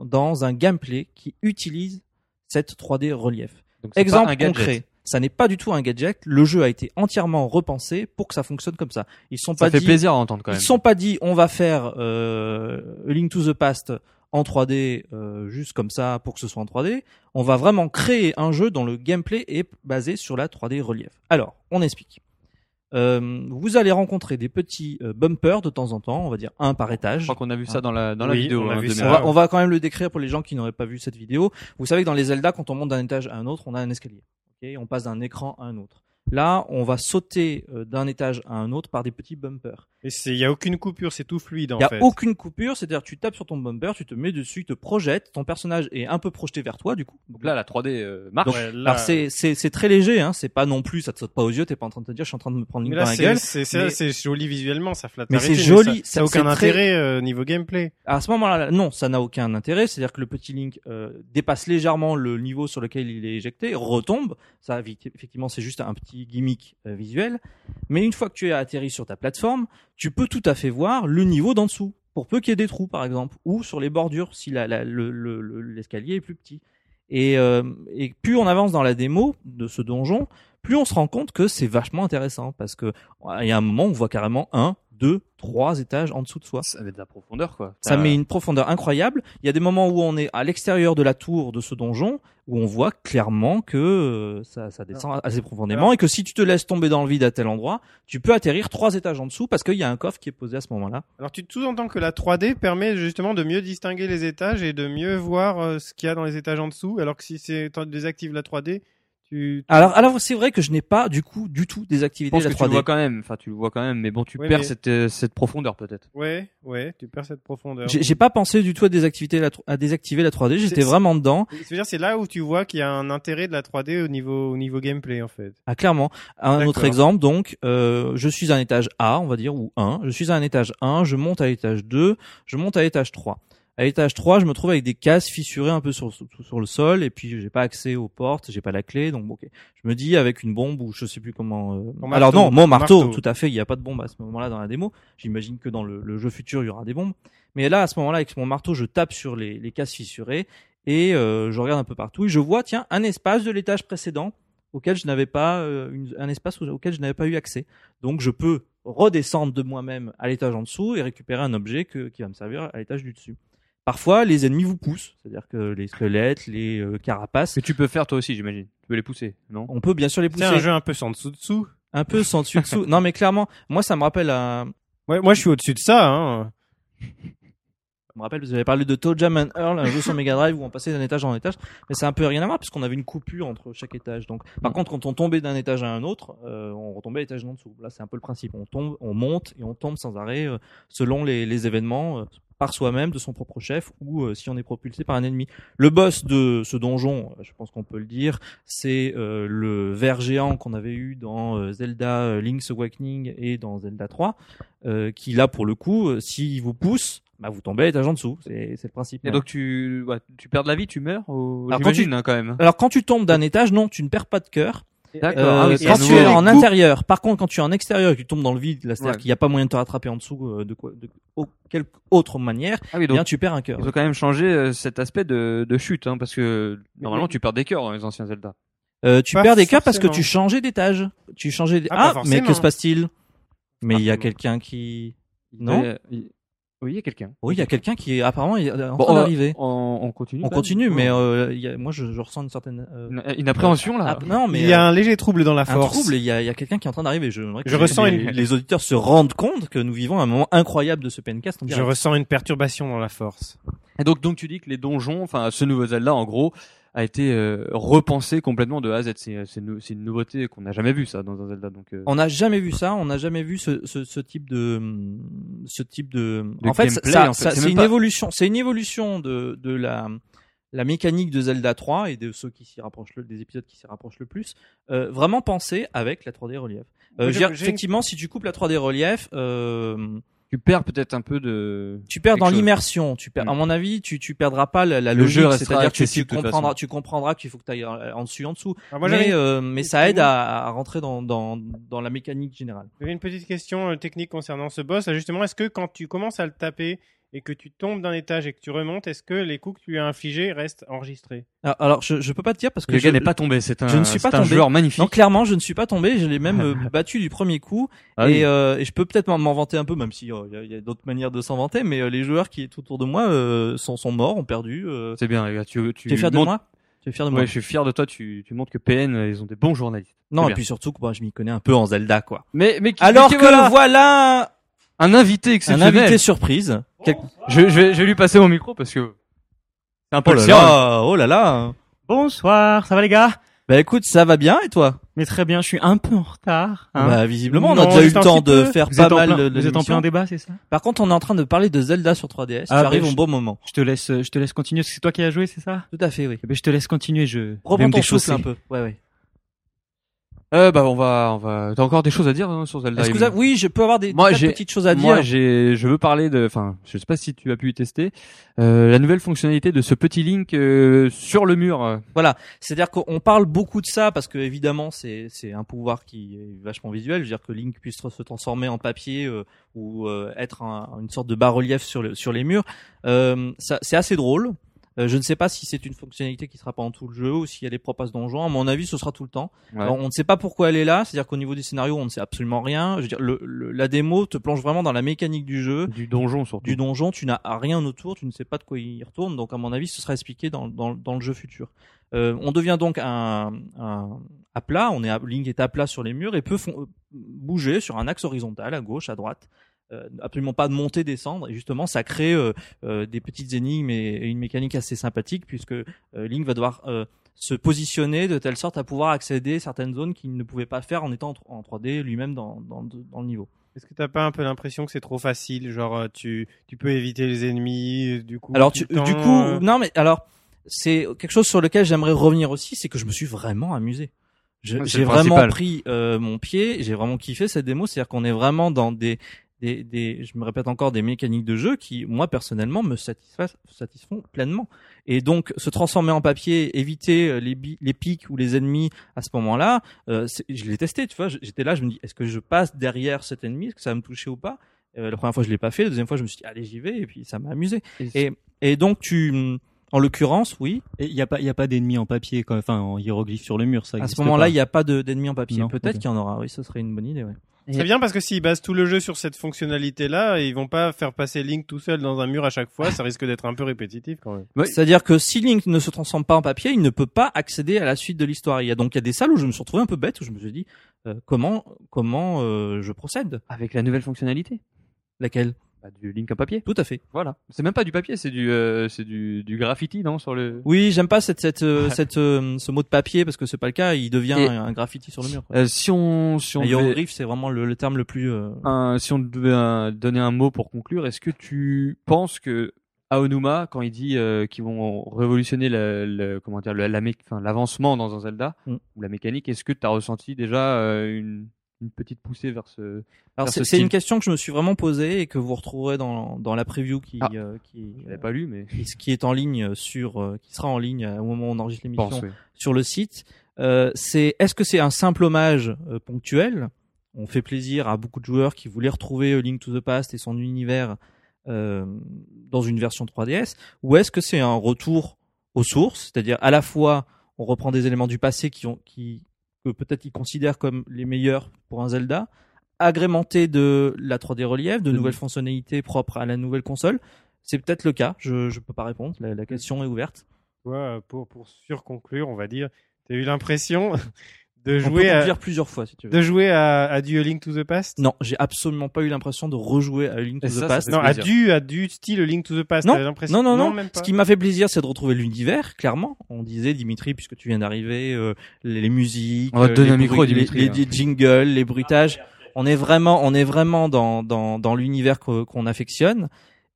dans un gameplay qui utilise cette 3D relief. Donc, Exemple un concret, ça n'est pas du tout un gadget. Le jeu a été entièrement repensé pour que ça fonctionne comme ça. Ils sont Ça pas fait dit, plaisir à entendre quand ils même. sont pas dit, on va faire euh, A Link to the Past en 3D euh, juste comme ça pour que ce soit en 3D. On va vraiment créer un jeu dont le gameplay est basé sur la 3D relief. Alors, on explique. Euh, vous allez rencontrer des petits euh, bumpers de temps en temps, on va dire un par Je étage. crois qu'on a vu ça dans la dans la Oui, vidéo. on hein, vu de ça. On va, on va quand même le décrire pour les gens qui n'auraient pas vu cette vidéo. Vous savez que dans les Zelda, quand on monte d'un étage à un autre, on a un escalier. ok? On passe d'un écran à un autre. Là, on va sauter euh, d'un étage à un autre par des petits bumpers. Et c'est, il y a aucune coupure, c'est tout fluide en Il n'y a fait. aucune coupure, c'est-à-dire tu tapes sur ton bumper, tu te mets dessus, tu te projettes, ton personnage est un peu projeté vers toi du coup. Donc là, la 3D euh, marche. Ouais, là- Alors c'est c'est c'est très léger, hein, c'est pas non plus, ça te saute pas aux yeux, t'es pas en train de te dire je suis en train de me prendre là, dans la gueule. c'est, c'est, mais- c'est joli visuellement, ça flatte Mais c'est joli, ça, ça- ça a aucun très- intérêt euh, niveau gameplay. À ce moment-là, non, ça n'a aucun intérêt. C'est-à-dire que le petit Link euh, dépasse légèrement le niveau sur lequel il est éjecté, retombe. Ça, effectivement, c'est juste un petit gimmick euh, visuel. Mais une fois que tu es atterri sur ta plateforme, tu peux tout à fait voir le niveau d'en dessous, pour peu qu'il y ait des trous, par exemple, ou sur les bordures, si l'escalier est plus petit. Et, euh, et plus on avance dans la démo de ce donjon, plus on se rend compte que c'est vachement intéressant, parce que il y a un moment on voit carrément un, deux, trois étages en dessous de soi. Ça met de la profondeur quoi. Ça met une profondeur incroyable. Il y a des moments où on est à l'extérieur de la tour de ce donjon, où on voit clairement que euh, ça, ça descend assez profondément et que si tu te laisses tomber dans le vide à tel endroit, tu peux atterrir trois étages en dessous parce qu'il y a un coffre qui est posé à ce moment-là. Alors tu te sous-entends que la 3D permet justement de mieux distinguer les étages et de mieux voir euh, ce qu'il y a dans les étages en dessous, alors que si c'est tu désactives la 3D, tu Alors, alors c'est vrai que je n'ai pas du coup du tout des Je activités pense de que la tu le 3D. vois quand même. Enfin, tu le vois quand même, mais bon, tu Ouais, perds mais- cette euh, cette profondeur peut-être. ouais, ouais, tu perds cette profondeur. J'ai j'ai pas pensé du tout à désactiver la, à désactiver la 3D. J'étais C'est- vraiment dedans. C'est-à-dire c'est là où tu vois qu'il y a un intérêt de la 3D au niveau au niveau gameplay en fait. Ah, clairement. Un autre exemple, donc, euh, je suis à un étage A, on va dire, ou 1. Je suis à un étage 1, je monte à l'étage 2, je monte à l'étage 3. À l'étage 3, je me trouve avec des cases fissurées un peu sur, le sol, et puis j'ai pas accès aux portes, j'ai pas la clé, donc ok. Je me dis avec une bombe ou je sais plus comment. euh, Alors non, mon marteau, Marteau. tout à fait. Il n'y a pas de bombe à ce moment-là dans la démo. J'imagine que dans le, le jeu futur, il y aura des bombes. Mais là, à ce moment-là, avec mon marteau, je tape sur les, les cases fissurées et euh, je regarde un peu partout et je vois, tiens, un espace de l'étage précédent auquel je n'avais pas euh, une- un espace auquel je n'avais pas eu accès. Donc je peux redescendre de moi-même à l'étage en dessous et récupérer un objet que, qui va me servir à l'étage du dessus. Parfois, les ennemis vous poussent, c'est-à-dire que les squelettes, les euh, carapaces, Que tu peux faire toi aussi, j'imagine. Tu peux les pousser, non? On peut bien sûr les C'est pousser un jeu un peu sans dessous dessous. un peu sans dessus dessous. Non, mais clairement, moi, ça me rappelle un, Ouais, moi je suis au-dessus de ça hein. Je me rappelle, vous avez parlé de Toe Jam and Earl, un jeu sur Mega Drive où on passait d'un étage en étage, mais c'est un peu rien à voir puisqu'on avait une coupure entre chaque étage. Donc, par Mm. contre, quand on tombait d'un étage à un autre, euh, on retombait à l'étage d'en dessous. Là, c'est un peu le principe. On tombe, on monte et on tombe sans arrêt euh, selon les, les événements. euh, par soi-même de son propre chef ou euh, si on est propulsé par un ennemi. Le boss de ce donjon, euh, je pense qu'on peut le dire, c'est euh, le ver géant qu'on avait eu dans euh, Zelda euh, Link's Awakening et dans Zelda 3, euh, qui là pour le coup, s'il vous pousse, bah, vous tombez à l'étage en dessous. C'est le principe. Et donc tu, ouais, tu perds de la vie, tu meurs ou... Alors, quand J'imagine hein, quand même. Alors quand tu tombes d'un étage, non, tu ne perds pas de cœur. D'accord. Euh, Ah oui, quand tu es en coups- intérieur, par contre, quand tu es en extérieur et que tu tombes dans le vide, là, c'est-à-dire Ouais. qu'il n'y a pas moyen de te rattraper en dessous euh, de, quoi, de au- quelque autre manière, Ah oui, eh bien tu perds un cœur. ils ont quand même changé euh, cet aspect de, de chute, hein, parce que normalement tu perds des cœurs dans les anciens Zelda. Euh, tu Pas perds des cœurs parce que tu changeais d'étage. Tu changeais. Ah, Ah, mais que se passe-t-il? Mais il y a quelqu'un qui. Non. Euh, Oui, il y a quelqu'un. Oui, il y a quelqu'un qui est apparemment il est en Bon, train euh, d'arriver. On, on continue. On continue, mais euh, il y a, moi je, je ressens une certaine. euh, une, une appréhension là. ah, non, mais Il y a euh, un léger trouble dans la un force. trouble. Il y a, il y a quelqu'un qui est en train d'arriver. Je, que ressens les, une- les auditeurs se rendent compte que nous vivons un moment incroyable de ce PNcast. Je ressens une perturbation dans la force. Et donc, donc tu dis que les donjons, enfin ce nouveau Zelda en gros, a été euh, repensé complètement de A à Z. C'est c'est nou- c'est une nouveauté qu'on n'a jamais vue ça dans un Zelda. Donc euh, On n'a jamais vu ça, on n'a jamais vu ce, ce, ce type de ce type de, De en fait, gameplay, ça- en fait. ça- C'est une pas- évolution, c'est une évolution de de la la mécanique de Zelda 3 et de ceux qui s'y rapprochent le, des épisodes qui s'y rapprochent le plus, euh, vraiment pensé avec la 3D relief. Euh, j'ai- j'ai une- effectivement, si tu coupes la 3D relief, euh, tu perds peut-être un peu de. tu perds dans l'immersion. Tu perds, Mm. à mon avis, tu tu perdras pas la, la Le jeu logique, c'est-à-dire que tu, comprendras, tu comprendras qu'il faut que tu ailles en dessus, en dessous. Alors, moi, mais euh, mais ça aide à, à rentrer dans dans dans la mécanique générale. j'avais une petite question euh, technique concernant ce boss. Justement, est-ce que quand tu commences à le taper et que tu tombes d'un étage et que tu remontes, est-ce que les coups que tu lui as infligés restent enregistrés? Alors, alors, je je peux pas te dire parce que Le gars n'est pas tombé. C'est un. je ne suis pas c'est un tombé. joueur magnifique. Non, clairement, je ne suis pas tombé. Je l'ai même euh, battu du premier coup. Ah oui. et, euh, et je peux peut-être m'en vanter un peu, même si euh, il y a- d'autres manières de s'en vanter. Mais euh, les joueurs qui étaient autour de moi euh, sont, sont morts, ont perdu. Euh... C'est bien. les gars, Tu, tu es fier de montres- moi? Tu es fier de moi? Ouais, je suis fier de toi. Tu, tu montres que PN, ils ont des bons journalistes. Non, et bien. puis surtout que moi, je m'y connais un peu en Zelda, quoi. Mais, mais qui- Alors mais que voilà, voilà un invité un exceptionnel. invité surprise. Quel- Je, je vais, je vais lui passer mon micro parce que c'est un peu Oh le là sien. là, oh là là. Bonsoir, ça va les gars? Bah écoute, ça va bien et toi? Mais très bien, je suis un peu en retard. Hein Bah visiblement, on a Non, déjà eu le un temps de peu. faire vous pas mal plein, de, vous êtes en plein débat, c'est ça? Par contre, on est en train de parler de Zelda sur 3DS. Ah, tu arrives au bon moment. Je te laisse, je te laisse continuer. parce que C'est toi qui as joué, c'est ça? Tout à fait, oui. Eh ben, je te laisse continuer. Je me ton souffle un peu. Ouais, ouais. Euh, bah, on va, on va. T'as encore des choses à dire hein, sur Zelda Est-ce que vous avez- oui, je peux avoir des Moi, tas de j'ai- petites choses à dire. Moi, j'ai, je veux parler de, enfin, je sais pas si tu as pu tester, euh, la nouvelle fonctionnalité de ce petit link euh, sur le mur. euh. C'est-à-dire qu'on parle beaucoup de ça parce que évidemment c'est c'est un pouvoir qui est vachement visuel. Je veux dire que Link puisse se transformer en papier euh, ou euh, être un- une sorte de bas-relief sur le, sur les murs. Euh, ça- c'est assez drôle. Euh, je ne sais pas si c'est une fonctionnalité qui sera pas en tout le jeu ou si elle est propre à ce donjon. À mon avis, ce sera tout le temps. Ouais. Alors, on ne sait pas pourquoi elle est là. C'est-à-dire qu'au niveau des scénarios, on ne sait absolument rien. Je veux dire, le, le- la démo te plonge vraiment dans la mécanique du jeu du donjon surtout. du donjon, tu n'as rien autour, tu ne sais pas de quoi il retourne, donc à mon avis, ce sera expliqué dans, dans, dans le jeu futur. Euh, on devient donc un, un à plat, on est à, Link est à plat sur les murs et peut euh, bouger sur un axe horizontal, à gauche, à droite. Euh, absolument pas de monter, descendre, et justement, ça crée euh, euh, des petites énigmes et, et une mécanique assez sympathique puisque euh, Link va devoir euh, se positionner de telle sorte à pouvoir accéder à certaines zones qu'il ne pouvait pas faire en étant en 3D lui-même dans, dans, dans le niveau. Est-ce que t'as pas un peu l'impression que c'est trop facile Genre, tu, tu peux éviter les ennemis, du coup. Alors tu, du coup, non mais alors c'est quelque chose sur lequel j'aimerais revenir aussi, c'est que je me suis vraiment amusé. J'ai vraiment pris euh, mon pied, j'ai vraiment kiffé cette démo, c'est-à-dire qu'on est vraiment dans des, des, des, je me répète encore, des mécaniques de jeu qui, moi personnellement, me satisfont pleinement. Et donc, se transformer en papier, éviter euh, les, les pics ou les ennemis à ce moment-là, euh, je l'ai testé, tu vois. J'étais là, je me dis, est-ce que je passe derrière cet ennemi, est-ce que ça va me toucher ou pas? Euh, La première fois, je l'ai pas fait. La deuxième fois, je me suis dit, allez, j'y vais, et puis ça m'a amusé. Et, et donc, tu, en l'occurrence, oui. Et il y a pas, il y a pas d'ennemis en papier, quoi. enfin en hiéroglyphe sur le mur, ça. À ce moment-là, il n'y a pas de- d'ennemis en papier. Peut-être qu'il y en aura. Oui, ce serait une bonne idée. Ouais. C'est bien parce que s'ils basent tout le jeu sur cette fonctionnalité-là, ils vont pas faire passer Link tout seul dans un mur à chaque fois, ça risque d'être un peu répétitif quand même. Ouais. C'est-à-dire que si Link ne se transforme pas en papier, il ne peut pas accéder à la suite de l'histoire. Il y a donc il y a des salles où je me suis retrouvé un peu bête, où je me suis dit euh, comment comment euh, je procède? Avec la nouvelle fonctionnalité. Laquelle? Bah, du Link en papier. Tout à fait. Voilà. C'est même pas du papier, c'est du, euh, c'est du, du graffiti, non, sur le. Oui, j'aime pas cette, cette, euh, cette, euh, ce mot de papier parce que c'est pas le cas. Il devient Et- un graffiti sur le mur. quoi. Euh, si on, si on devait- c'est vraiment le, le terme le plus. euh, un- si on devait donner un mot pour conclure, est-ce que tu penses que Aonuma, quand il dit euh, qu'ils vont révolutionner le, le- comment dire, le- la l'avancement dans un Zelda Mm. ou la mécanique, est-ce que tu as ressenti déjà euh, une, une petite poussée vers ce Alors c'est ce une question que je me suis vraiment posée et que vous retrouverez dans, dans la preview qui, Ah. euh, qui, Je l'avais pas lu, mais qui, qui est en ligne sur, euh, qui sera en ligne au moment où on enregistre l'émission oui. sur le site. Euh, c'est est-ce que c'est un simple hommage euh, ponctuel? On fait plaisir à beaucoup de joueurs qui voulaient retrouver euh, Link to the Past et son univers euh, dans une version 3DS, ou est-ce que c'est un retour aux sources, c'est-à-dire à la fois on reprend des éléments du passé qui ont qui que peut-être ils considèrent comme les meilleurs pour un Zelda, agrémenté de la 3D relief, de De- nouvelles fonctionnalités propres à la nouvelle console. C'est peut-être le cas, je je peux pas répondre, la, la question est ouverte. Toi, pour, pour surconclure, on va dire, tu as eu l'impression de On peut jouer, à, plusieurs fois si tu veux. de jouer à, à du A Link to the Past? Non, j'ai absolument pas eu l'impression de rejouer à Link to Et the ça, ça Past. fait Non, à plaisir. du, à du style Link to the Past. Non, non, non, non. même pas. Ce qui m'a fait plaisir, c'est de retrouver l'univers, clairement. On disait, Dimitri, puisque tu viens d'arriver, euh, les, les musiques, On va te euh, donner les un micro, bruits- Dimitri, les, hein. les jingles, les bruitages. On est vraiment, on est vraiment dans dans, dans l'univers qu'on affectionne.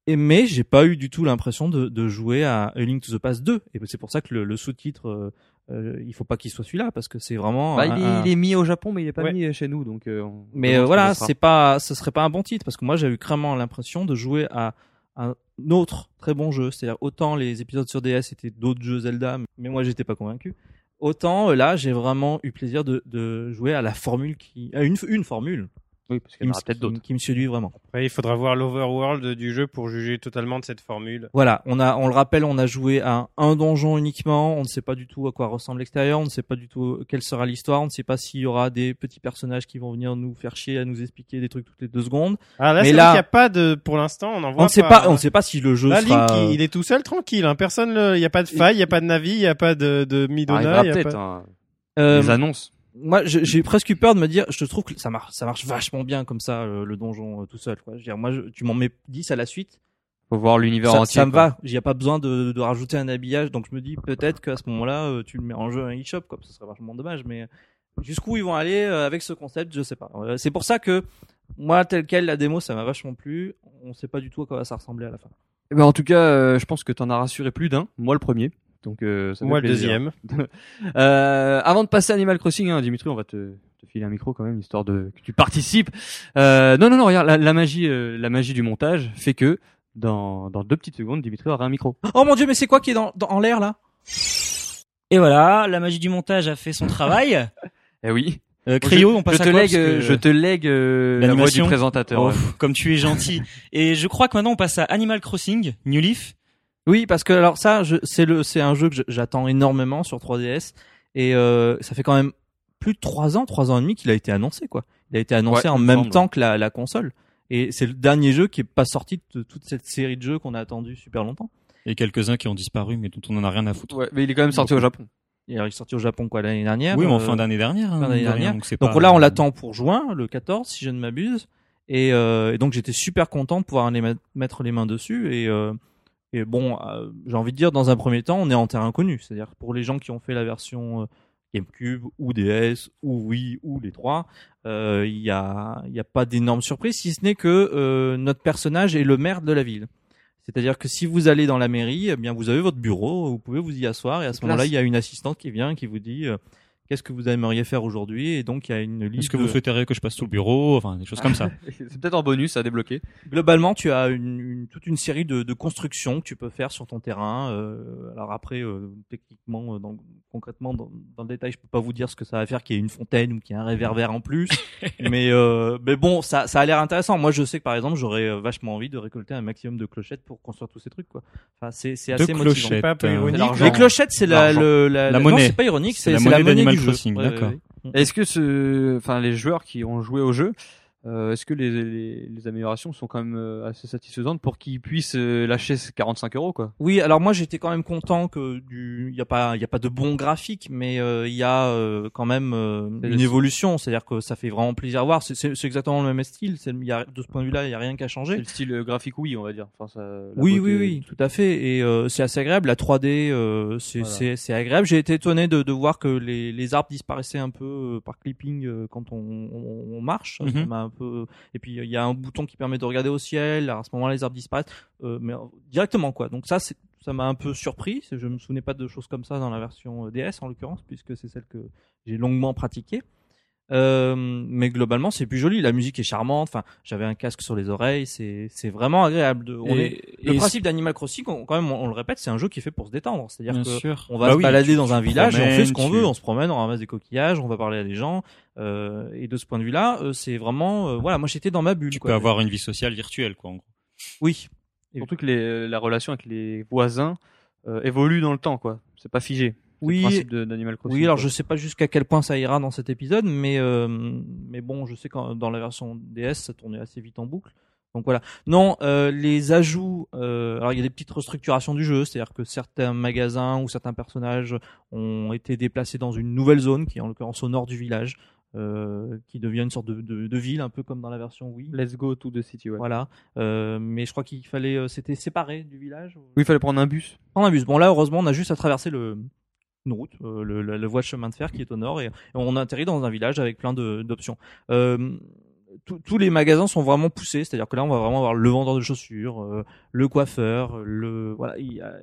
Et mais j'ai pas eu du tout l'impression de, de jouer à A Link to the Past 2. Et c'est pour ça que le, le sous-titre, euh, il faut pas qu'il soit celui-là parce que c'est vraiment. Bah, un- il, est, un- il est mis au Japon, mais il est pas Ouais. mis chez nous, donc. euh, on Mais euh, voilà, c'est pas, ce serait pas un bon titre parce que moi j'ai eu clairement l'impression de jouer à un autre très bon jeu. C'est-à-dire autant les épisodes sur DS étaient d'autres jeux Zelda, mais moi j'étais pas convaincu. Autant euh, là j'ai vraiment eu plaisir de, de jouer à la formule qui, à une, une formule Oui, parce qui qu'il y en aura peut-être qui- d'autres. qui me séduit vraiment. Après, il faudra voir l'overworld du jeu pour juger totalement de cette formule. Voilà, on a, on le rappelle, on a joué à un donjon uniquement. On ne sait pas du tout à quoi ressemble l'extérieur. On ne sait pas du tout quelle sera l'histoire. On ne sait pas s'il y aura des petits personnages qui vont venir nous faire chier à nous expliquer des trucs toutes les deux secondes. Ah, là, Mais c'est là- vrai qu'il n'y a pas de, pour l'instant, on en voit On ne sait pas, on ne sait pas si le jeu Là, sera. Link, il, il est tout seul, tranquille. Hein. Personne, il n'y a pas de faille, il n'y a pas de Navi, il n'y a pas de, de Midona. arrivera il y a peut-être, pas- hein, Euh, les annonces. Moi, j'ai presque eu peur de me dire, je trouve que ça marche, ça marche vachement bien comme ça, le, le donjon euh, tout seul. Quoi. Je veux dire, moi, je- tu m'en mets 10 à la suite, Faut voir l'univers entier. ça me quoi. va. Il n'y a pas besoin de, de rajouter un habillage, donc je me dis peut-être qu'à ce moment-là, euh, tu le mets en jeu un eShop, quoi. Ce serait vachement dommage, mais jusqu'où ils vont aller euh, avec ce concept, je sais pas. Euh, C'est pour ça que moi, tel quel la démo, ça m'a vachement plu. On sait pas du tout à quoi ça ressemblait à la fin. Eh ben, en tout cas, euh, je pense que t'en as rassuré plus d'un. Moi, le premier. Donc, euh, ça fait Moi, le deuxième. Euh, avant de passer à Animal Crossing, hein, Dimitri, on va te, te filer un micro quand même, histoire de que tu participes. Euh, non, non, non, regarde, la, la magie, euh, la magie du montage fait que dans, dans deux petites secondes, Dimitri aura un micro. Oh mon dieu, mais c'est quoi qui est dans, dans- en l'air là? Et voilà, la magie du montage a fait son travail. Eh oui. Euh, Cryo, je, on passe je à te quoi lègue, que- je te lègue euh, la voix du présentateur. Oh, ouais. Comme tu es gentil. Et je crois que maintenant on passe à Animal Crossing, New Leaf. Oui, parce que alors ça, c'est le, c'est un jeu que j'attends énormément sur 3DS et euh, ça fait quand même plus de trois ans, trois ans et demi qu'il a été annoncé quoi. Il a été annoncé Ouais, en même semble. temps que la, la console et c'est le dernier jeu qui est pas sorti de toute cette série de jeux qu'on a attendu super longtemps. Et quelques-uns qui ont disparu, mais dont on en a rien à foutre. Ouais, mais il est quand même sorti au Japon. Il est sorti au Japon quoi l'année dernière. oui, mais en euh, fin d'année dernière. hein, fin d'année dernière. Donc, c'est Donc pas- là, on l'attend pour juin, le 14, si je ne m'abuse. Et, euh, et donc j'étais super content de pouvoir aller met- mettre les mains dessus. Et, euh, et bon, euh, j'ai envie de dire, dans un premier temps, on est en terrain inconnu. C'est-à-dire pour les gens qui ont fait la version euh, GameCube ou DS ou Wii ou les trois, euh, il y a, il y a pas d'énormes surprises, si ce n'est que euh, notre personnage est le maire de la ville. C'est-à-dire que si vous allez dans la mairie, eh bien vous avez votre bureau, vous pouvez vous y asseoir et à ce moment-là, il y a une assistante qui vient qui vous dit euh, qu'est-ce que vous aimeriez faire aujourd'hui et donc il y a une liste Est-ce que de- vous souhaiteriez que je passe tout le bureau Enfin, des choses comme ça. C'est peut-être en bonus à débloquer. globalement tu as une, une- toute une série de, de constructions que tu peux faire sur ton terrain euh, alors après euh, techniquement euh, dans- concrètement dans, dans le détail je peux pas vous dire ce que ça va faire qu'il y ait une fontaine ou qu'il y ait un réverbère en plus mais euh, mais bon ça ça a l'air intéressant moi je sais que par exemple j'aurais euh, vachement envie de récolter un maximum de clochettes pour construire tous ces trucs quoi enfin c'est c'est De assez motivant clochettes. C'est pas un peu euh, ironique. les clochettes c'est la, le, la, La la- non, monnaie. c'est pas ironique C'est c'est la monnaie jeu Crossing, Ouais, ouais, d'accord. ouais. Est-ce que ce, enfin, les joueurs qui ont joué au jeu euh, est-ce que les, les, les améliorations sont quand même euh, assez satisfaisantes pour qu'ils puissent euh, lâcher ces 45 euros quoi? Oui, alors moi j'étais quand même content que du, il y a pas, il y a pas de bons graphiques, mais euh, il y a euh, quand même euh, une évolution, c'est-à-dire que ça fait vraiment plaisir à voir. C'est- exactement le même style. Y a, de ce point de vue-là, il y a rien qu'à changer. le style graphique oui on va dire. Enfin, ça, la Oui, beauté- oui, oui, tout à fait. Et euh, c'est assez agréable. La 3D, euh, c'est Voilà. c'est c'est agréable. J'ai été étonné de, de voir que les, les arbres disparaissaient un peu par clipping euh, quand on, on, on marche. Ça Mhm. Et puis il y a un bouton qui permet de regarder au ciel. À ce moment-là, les arbres disparaissent, euh, mais euh, directement quoi. Donc ça, ça m'a un peu surpris. Je me souvenais pas de choses comme ça dans la version euh, DS en l'occurrence, puisque c'est celle que j'ai longuement pratiquée. Euh, mais globalement, c'est plus joli. La musique est charmante. Enfin, j'avais un casque sur les oreilles. C'est c'est vraiment agréable. De, on Et- est, le et principe d'Animal Crossing, on- quand même, on, on le répète, c'est un jeu qui est fait pour se détendre. C'est-à-dire que sûr. on va Bah se oui, balader tu- dans tu un village et on fait ce qu'on tu- veut. On se promène, on ramasse des coquillages, on va parler à des gens. Euh, et de ce point de vue-là, euh, c'est vraiment, euh, voilà, moi j'étais dans ma bulle. Tu quoi. peux avoir une vie sociale virtuelle, quoi. En gros. Oui. Surtout que les, la relation avec les voisins euh, évolue dans le temps quoi. C'est pas figé. Oui. le principe de- d'Animal Crossing. Oui, alors quoi. je sais pas jusqu'à quel point ça ira dans cet épisode, mais euh, mais bon, je sais que dans la version DS, ça tournait assez vite en boucle. Donc voilà. Non, euh, les ajouts. Euh, alors il y a des petites restructurations du jeu, c'est-à-dire que certains magasins ou certains personnages ont été déplacés dans une nouvelle zone, qui est en l'occurrence au nord du village, euh, qui devient une sorte de, de, de ville, un peu comme dans la version Wii. Let's go to the city ouais. Voilà. Euh, mais je crois qu'il fallait, euh, c'était séparé du village. Oui il fallait prendre un bus. Prendre un bus. Bon là, heureusement, on a juste à traverser le une route, euh, le, la, la voie de chemin de fer qui est au nord, et, et on atterrit dans un village avec plein d'options. Euh, tous- les magasins sont vraiment poussés, c'est-à-dire que là, on va vraiment avoir le vendeur de chaussures, euh, le coiffeur, le voilà. il y a-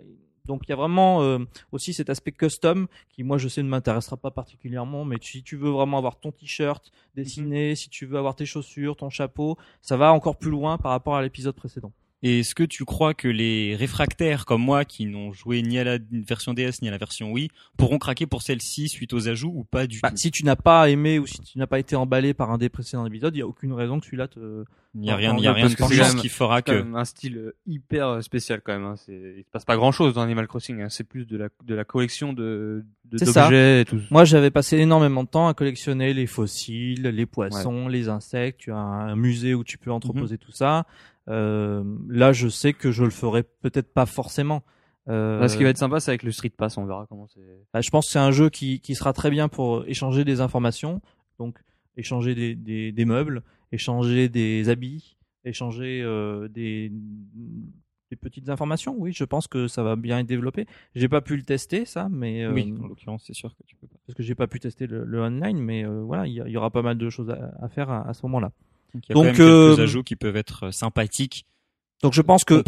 donc il y a vraiment euh, aussi cet aspect custom qui, moi, je sais, ne m'intéressera pas particulièrement, mais si tu veux vraiment avoir ton t-shirt dessiné, si tu veux avoir tes chaussures, ton chapeau, ça va encore plus loin par rapport à l'épisode précédent. Et est-ce que tu crois que les réfractaires comme moi, qui n'ont joué ni à la version DS ni à la version Wii, pourront craquer pour celle-ci suite aux ajouts ou pas du Bah, tout? si tu n'as pas aimé ou si tu n'as pas été emballé par un des précédents épisodes, il y a aucune raison que celui-là te. Il n'y a rien, il y a rien de que c'est conscience quand même- qui fera que. un style euh, hyper euh, spécial quand même. Hein. Il se passe pas grand chose dans Animal Crossing. Hein. C'est plus de la, de la collection de, de C'est ça. d'objets et tout. Moi, j'avais passé énormément de temps à collectionner les fossiles, les poissons, les insectes. Tu as un musée où tu peux entreposer tout ça. Euh, là, je sais que je le ferai peut-être pas forcément. Euh, Là, ce qui va être sympa, c'est avec le Street Pass. On verra comment c'est. bah, je pense que c'est un jeu qui, qui sera très bien pour échanger des informations, donc échanger des, des, des meubles, échanger des habits, échanger euh, des, des petites informations. Oui, je pense que ça va bien être développé. J'ai pas pu le tester ça, mais euh, Oui, en l'occurrence, c'est sûr que tu peux pas. parce que j'ai pas pu tester le, le online, mais euh, voilà, il y, aura pas mal de choses à, à faire à, à ce moment-là. Donc, il y a Donc, quand même quelques ajouts qui peuvent être sympathiques. Donc je pense que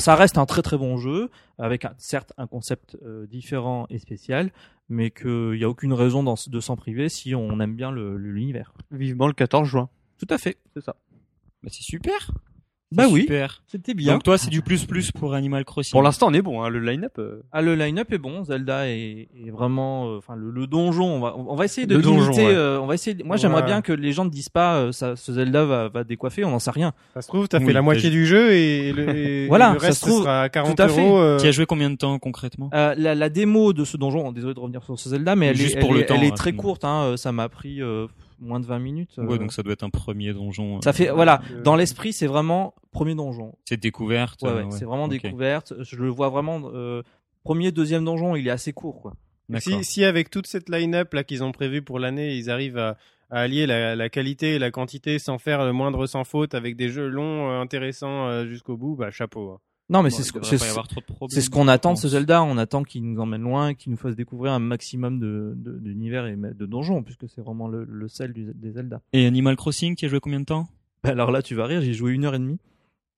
ça, reste un très très bon jeu, avec un- certes un concept euh, différent et spécial, mais qu'il n'y a aucune raison de s'en priver si on aime bien l'univers. Vivement le 14 juin. Tout à fait. C'est ça. Bah, c'est super. Bah oui. Super. C'était bien. Donc toi, c'est du plus plus pour Animal Crossing. Pour l'instant, on est bon. Hein. Le line-up. euh, Ah, le line-up est bon. Zelda est, est vraiment, euh, enfin le, le donjon. On va, on va essayer de Le donjon, limiter. ouais. euh, on va essayer. de- Moi, j'aimerais bien que les gens ne disent pas euh, ça, ce Zelda va, va décoiffer. On n'en sait rien. Ça se trouve, t'as Oui, fait la moitié du jeu et le, et Voilà, le ça reste se trouve, sera à 40 tout à fait. euros. Qui a joué combien de temps concrètement? Euh, la, la démo de ce donjon, désolé de revenir sur ce Zelda, mais elle Juste est, pour elle le est- temps, elle est très courte. Hein, ça m'a pris euh, moins de 20 minutes. euh, Ouais, donc ça doit être un premier donjon. Ça euh, fait voilà, euh, dans l'esprit, c'est vraiment premier donjon. C'est découverte. Ouais, euh, ouais, ouais. c'est vraiment découverte. Je le vois vraiment euh, premier, deuxième donjon, il est assez court quoi. Si, si avec toute cette line-up là qu'ils ont prévu pour l'année, ils arrivent à, à allier la, la qualité et la quantité sans faire le moindre sans faute avec des jeux longs, euh, intéressants euh, jusqu'au bout, bah chapeau. hein. Non, mais Bon, c'est ce, c'est ce- qu'on attend de ce. Zelda. On attend qu'il nous emmène loin, qu'il nous fasse découvrir un maximum de de- d'univers et de donjons, puisque c'est vraiment le, le sel du- des Zelda. Et Animal Crossing, qui a joué combien de temps? Bah, Alors là, tu vas rire, j'ai joué une heure et demie.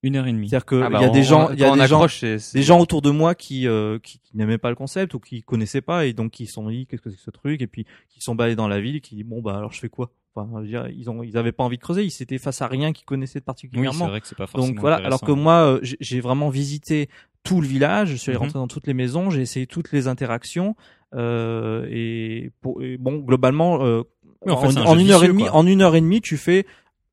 Une heure et demie. C'est-à-dire que ah bah, il y a on- des gens, il y a des gens, des gens autour de moi qui, euh, qui, qui n'aimaient pas le concept ou qui connaissaient pas et donc qui se sont dit qu'est-ce que c'est que ce truc? Et puis qui sont baladés dans la ville et qui disent bon bah alors je fais quoi? Enfin je veux dire, ils ont ils avaient pas envie de creuser. Ils s'étaient face à rien qu'ils connaissaient Oui, c'est particulièrement vrai que c'est pas forcément donc voilà. alors que moi euh, j'ai- vraiment visité tout le village. Je suis allé Mhm. rentrer dans toutes les maisons. J'ai essayé toutes les interactions. Euh, et, pour, et bon globalement euh, en fait, en, c'est un en jeu une heure et demie quoi. en une heure et demie tu fais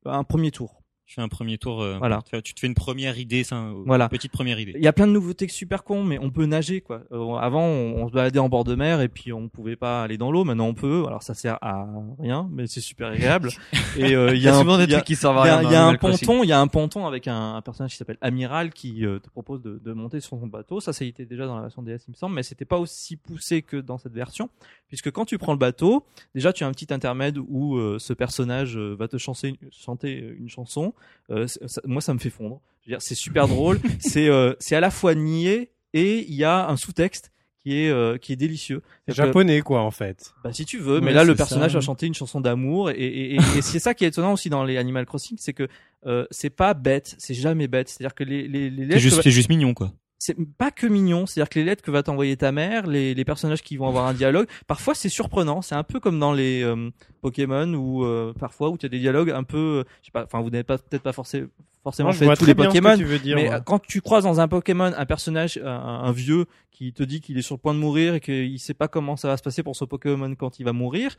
un premier tour Tu fais un premier tour. euh, Voilà. Tu te fais une première idée, ça, une Voilà. petite première idée. Il y a plein de nouveautés super cons, mais on peut nager quoi. Euh, avant, on, on se baladait en bord de mer et puis on pouvait pas aller dans l'eau. Maintenant, on peut. Alors ça sert à rien, mais c'est super agréable. et euh, il Il y a un, souvent des il y a- trucs qui servent à y a, rien. il y a un ponton, il y a un ponton avec un, un personnage qui s'appelle Amiral qui euh, te propose de, de monter sur son bateau. Ça, ça a été déjà dans la version DS, il me semble, mais c'était pas aussi poussé que dans cette version, puisque quand tu prends le bateau, déjà tu as un petit intermède où euh, ce personnage euh, va te chanter, chanter euh, une chanson. Euh, ça- moi, ça me fait fondre. Dire, c'est super drôle. c'est euh, c'est à la fois niais et il y a un sous-texte qui est euh, qui est délicieux. C'est japonais, quoi, en fait. bah si tu veux, Ouais, mais là le personnage ça. va chanter une chanson d'amour et, et, et, et c'est ça qui est étonnant aussi dans les Animal Crossing, c'est que euh, c'est pas bête, c'est jamais bête. C'est-à-dire que les les, les C'est juste, c'est juste mignon, quoi. C'est pas que mignon. C'est-à-dire que les lettres que va t'envoyer ta mère, les, les personnages qui vont avoir un dialogue, parfois c'est surprenant. C'est un peu comme dans les euh, Pokémon où euh, parfois où tu as des dialogues un peu, euh, je sais pas, enfin vous n'avez pas peut-être pas forcément forcément Moi, fait tous les Pokémon, dire. mais quand tu croises dans un Pokémon un personnage, un, un vieux qui te dit qu'il est sur le point de mourir et qu'il sait pas comment ça va se passer pour ce Pokémon quand il va mourir,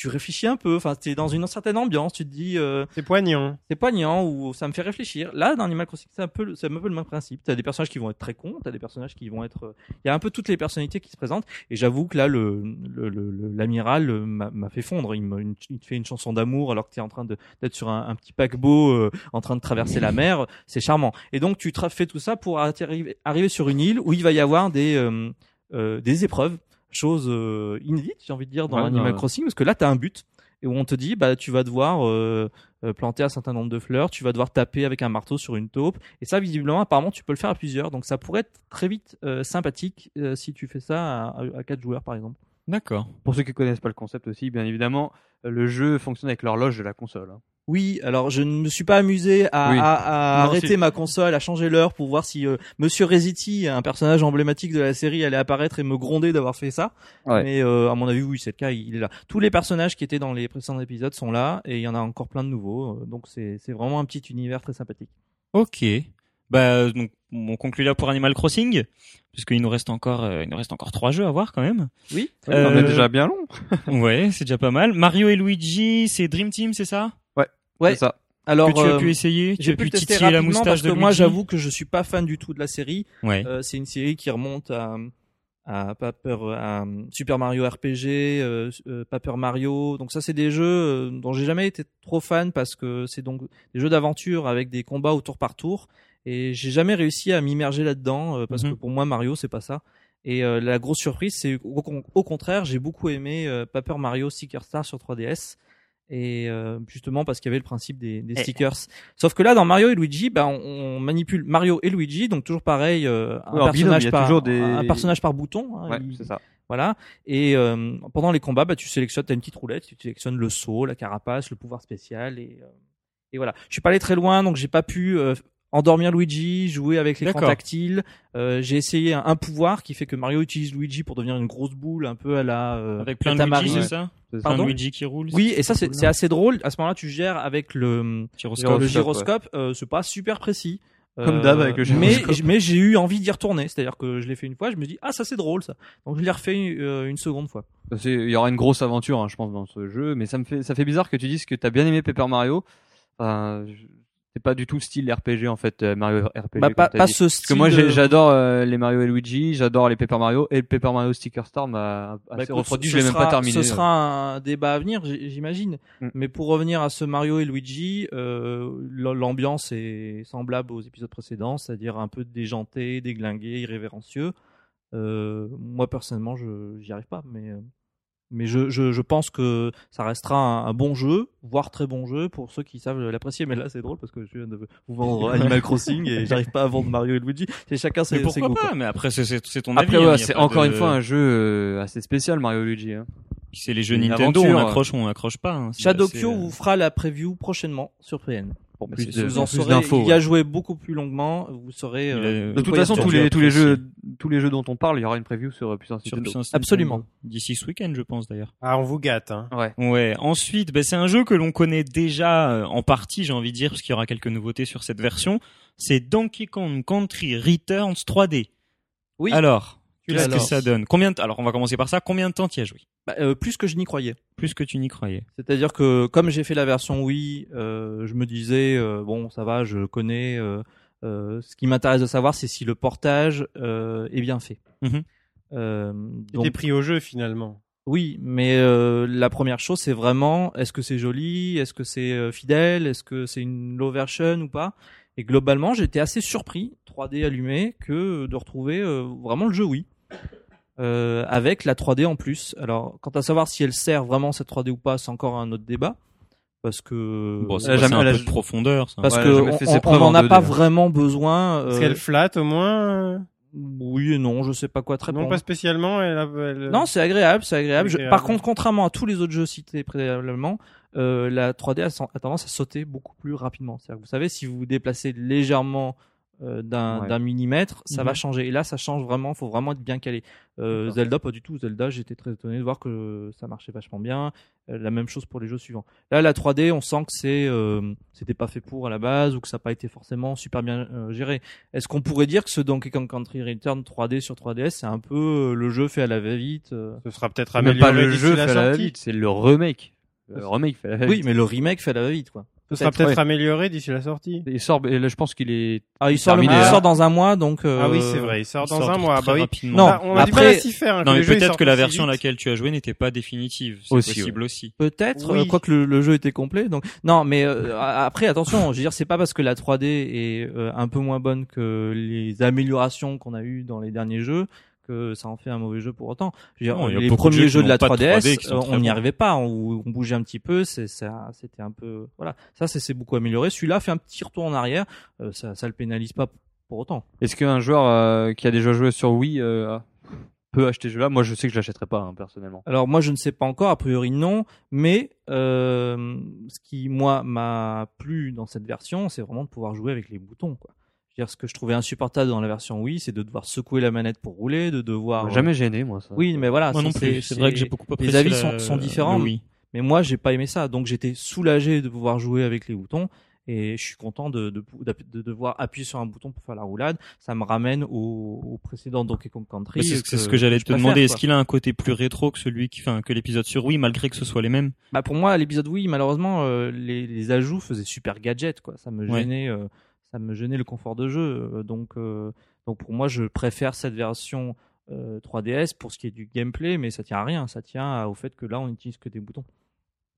tu réfléchis un peu. Enfin, t'es dans une certaine ambiance. Tu te dis, euh, C'est poignant. c'est poignant ou ça me fait réfléchir. Là, dans Animal Crossing, c'est un peu, le- c'est un peu le même principe. T'as des personnages qui vont être très cons, t'as des personnages qui vont être. euh, Il y a un peu toutes les personnalités qui se présentent. Et j'avoue que là, le le- le- le- l'amiral euh, m'a fait fondre. Il, me, il te fait une chanson d'amour alors que t'es en train de d'être sur un, un petit paquebot euh, en train de traverser la mer. C'est charmant. Et donc tu fais tout ça pour arriver arriver sur une île où il va y avoir des euh, euh, des épreuves, chose euh, inédite, j'ai envie de dire, dans Ouais, Animal bah, Crossing, parce que là, t'as un but et où on te dit, bah, tu vas devoir euh, euh, planter un certain nombre de fleurs, tu vas devoir taper avec un marteau sur une taupe, et ça, visiblement, apparemment, tu peux le faire à plusieurs, donc ça pourrait être très vite euh, sympathique euh, si tu fais ça à, à, à quatre joueurs, par exemple. D'accord. Pour ceux qui connaissent pas le concept aussi, bien évidemment, le jeu fonctionne avec l'horloge de la console. hein. Oui, alors je ne me suis pas amusé à, Oui. à- à Non, arrêter si. ma console, à changer l'heure pour voir si euh, Monsieur Reziti, un personnage emblématique de la série, allait apparaître et me gronder d'avoir fait ça. Ouais. Mais euh, à mon avis, oui, c'est le cas, il est là. Tous les personnages qui étaient dans les précédents épisodes sont là et il y en a encore plein de nouveaux. euh, donc c'est c'est vraiment un petit univers très sympathique. Ok. Bah donc on conclut là pour Animal Crossing, puisqu'il nous reste encore, euh, il nous reste encore trois jeux à voir quand même. Oui. Euh, On est déjà bien long. Ouais, c'est déjà pas mal. Mario et Luigi, c'est Dream Team, c'est ça? Ouais. C'est ça. Alors Que tu as euh, pu essayer, tu j'ai as pu pu tester titiller la rapidement moustache parce de que Luigi. moi, j'avoue que je suis pas fan du tout de la série. Ouais. Euh, c'est une série qui remonte à, à Paper, à Super Mario RPG, euh, euh, Paper Mario. Donc ça, c'est des jeux euh, dont j'ai jamais été trop fan parce que c'est donc des jeux d'aventure avec des combats au tour par tour. Et j'ai jamais réussi à m'immerger là-dedans euh, parce Mhm. que pour moi, Mario, c'est pas ça. Et euh, la grosse surprise, c'est au, con- au contraire, j'ai beaucoup aimé euh, Paper Mario Sticker Star sur 3DS. Et euh, justement parce qu'il y avait le principe des, des Eh. stickers. Sauf que là, dans Mario et Luigi, bah, on, on manipule Mario et Luigi, donc toujours pareil, euh, un, binôme, personnage par, des- un personnage par bouton. hein, Ouais, il- c'est ça. voilà. Et euh, pendant les combats, bah, tu sélectionnes, t'as une petite roulette, tu sélectionnes le saut, la carapace, le pouvoir spécial et, euh, et voilà. Je suis pas allé très loin, donc j'ai pas pu euh, endormir Luigi, jouer avec l'écran D'accord. tactile. Euh, j'ai essayé un, un pouvoir qui fait que Mario utilise Luigi pour devenir une grosse boule, un peu à la euh, Avec plein de. Luigi, c'est ça Pardon? Luigi qui roule. Oui, et ça c'est cool, assez drôle. À ce moment-là, tu gères avec le Gyroscope. le Gyroscope, euh, c'est pas super précis. Comme Euh, d'hab avec le gyroscope. mais j'ai eu envie d'y retourner. C'est-à-dire que je l'ai fait une fois, je me dis ah ça c'est drôle ça. Donc je l'ai refait euh, une seconde fois. C'est- Il y aura une grosse aventure, hein, je pense, dans ce jeu, mais ça me fait, ça fait bizarre que tu dises que t'as bien aimé Paper Mario. Enfin, je- c'est pas du tout le style RPG en fait, euh, Mario RPG. Bah, pas, pas ce Parce style. que moi de- j'adore euh, les Mario et Luigi, j'adore les Paper Mario et le Paper Mario Sticker Star m'a Bah, ce je l'ai même pas terminé. Ce sera un débat à venir, j'imagine. Mm. Mais pour revenir à ce Mario et Luigi, euh, l'ambiance est semblable aux épisodes précédents, c'est-à-dire un peu déjanté, déglingué, irrévérencieux. Euh, moi personnellement, je j'y arrive pas, mais euh, mais je, je je pense que ça restera un, un bon jeu, voire très bon jeu pour ceux qui savent l'apprécier. Mais là, c'est drôle parce que je viens de vous vendre Animal Crossing et j'arrive pas à vendre Mario et Luigi. C'est chacun ses, Mais ses pourquoi goûts. pas quoi. Mais après, c'est- ton Après, avis. ouais, hein, c'est encore de- une fois un jeu euh, assez spécial Mario et Luigi. Hein. C'est les jeux Nintendo, aventure, on accroche ou on accroche pas. hein. Euh, vous fera la preview prochainement sur PN. Pour Mais plus vous en plus saurez, d'infos, il y a joué beaucoup plus longuement, vous saurez. euh, De toute façon, tous les, tous les jeux, tous les jeux dont on parle, il y aura une preview sur euh, Puissance sur Nintendo. Puissance Absolument. Nintendo. D'ici ce week-end, je pense d'ailleurs. Ah, on vous gâte, hein. Ouais. Ouais. Ensuite, ben, c'est un jeu que l'on connaît déjà euh, en partie, j'ai envie de dire, parce qu'il y aura quelques nouveautés sur cette version. C'est Donkey Kong Country Returns 3D. Oui. Alors, Qu'est-ce que Alors- ça donne Combien de... Alors, on va commencer par ça. Combien de temps t'y as joué Bah, euh, plus que je n'y croyais. Plus que tu n'y croyais. C'est-à-dire que comme j'ai fait la version Wii, euh, je me disais euh, bon ça va, je connais. euh, euh, ce qui m'intéresse de savoir, c'est si le portage euh, est bien fait. Euh, Tu donc, t'es pris au jeu finalement. oui, mais euh, la première chose, c'est vraiment est-ce que c'est joli, est-ce que c'est euh, fidèle, est-ce que c'est une low version ou pas? Et globalement, j'étais assez surpris, 3D allumé, que de retrouver euh, vraiment le jeu Wii. Euh, avec la 3D en plus. Alors, quant à savoir si elle sert vraiment cette 3D ou pas, c'est encore un autre débat. Parce que Bon, c'est Elle a jamais- un elle a- peu de profondeur. Ça. parce Ouais, que on- n'en en a pas 2D. vraiment besoin. Est-ce euh, qu'elle flatte au moins euh Oui et non, je sais pas quoi te Non, pas spécialement. Elle a- elle- Non, c'est agréable, c'est agréable. Je- par contre, contrairement à tous les autres jeux cités préalablement, euh, la 3D a, tendance à sauter beaucoup plus rapidement. C'est-à-dire que vous savez, si vous vous déplacez légèrement euh, d'un Ouais. millimètre, ça Mhm. va changer. Et là, ça change vraiment. Faut vraiment être bien calé. Euh. Zelda, pas du tout. Zelda, j'étais très étonné de voir que ça marchait vachement bien. Euh, la même chose pour les jeux suivants. Là, la 3D, on sent que c'est euh, c'était pas fait pour à la base ou que ça n'a pas été forcément super bien euh, géré. Est-ce qu'on pourrait dire que ce Donkey Kong Country Return 3D sur 3DS, c'est un peu euh, le jeu fait à la va-vite euh, Ce sera peut-être C'est même amélioré pas le jeu la fait à la sortie. vite, c'est le remake. Le remake fait à la Oui, vite. mais le remake fait à la va-vite, quoi. Ce sera Peut-être, amélioré d'ici la sortie. Il sort, et là, je pense qu'il est Ah, il sort, le- il hein. sort dans un mois, donc. euh, Ah oui, c'est vrai. Il sort Il dans sort un mois. très Bah oui. rapidement. Non, on a du après- mal à s'y faire. hein, Non, mais peut-être que la version à laquelle tu as joué n'était pas définitive. C'est Aussi, possible aussi. Peut-être, Oui. euh, quoique le, le jeu était complet. Donc non, mais euh, après attention, je veux dire, c'est pas parce que la 3D est euh, un peu moins bonne que les améliorations qu'on a eues dans les derniers jeux que ça en fait un mauvais jeu pour autant. Je veux dire, Non, les premiers jeux de la n'ont pas de 3DS, 3D qui sont euh, on n'y arrivait pas, on, on bougeait un petit peu, c'est ça, c'était un peu, voilà, ça c'est beaucoup amélioré. Celui-là fait un petit retour en arrière, euh, ça, ça le pénalise pas pour autant. Est-ce qu'un joueur euh, qui a déjà joué sur Wii euh, peut acheter ce jeu-là? Moi, je sais que je l'achèterais pas hein, personnellement. Alors moi je ne sais pas encore, a priori non, mais euh, ce qui moi m'a plu dans cette version, c'est vraiment de pouvoir jouer avec les boutons. Quoi. Je veux dire, ce que je trouvais insupportable dans la version Wii, c'est de devoir secouer la manette pour rouler, de devoir. euh, Jamais gêné, moi. Ça. Oui, mais voilà. Moi ça, non plus. C'est vrai que j'ai beaucoup apprécié. avis la- sont- sont différents. Wii. Mais moi j'ai pas aimé ça, donc j'étais soulagé de pouvoir jouer avec les boutons. Et je suis content de, de, de, de devoir appuyer sur un bouton pour faire la roulade. Ça me ramène au, au précédent Donkey Kong Country. Mais C'est que- ce que j'allais te préfère, demander. Est-ce qu'il a un côté plus rétro que celui qui, enfin, que l'épisode sur Wii, malgré que ce soit les mêmes? Bah pour moi, l'épisode oui, malheureusement, euh, les, les ajouts faisaient super gadget, quoi. Ça me Ouais. gênait, euh, ça me gênait le confort de jeu. euh, donc, euh, donc pour moi, je préfère cette version euh, 3DS pour ce qui est du gameplay, mais ça tient à rien. Ça tient au fait que là, on n'utilise que des boutons.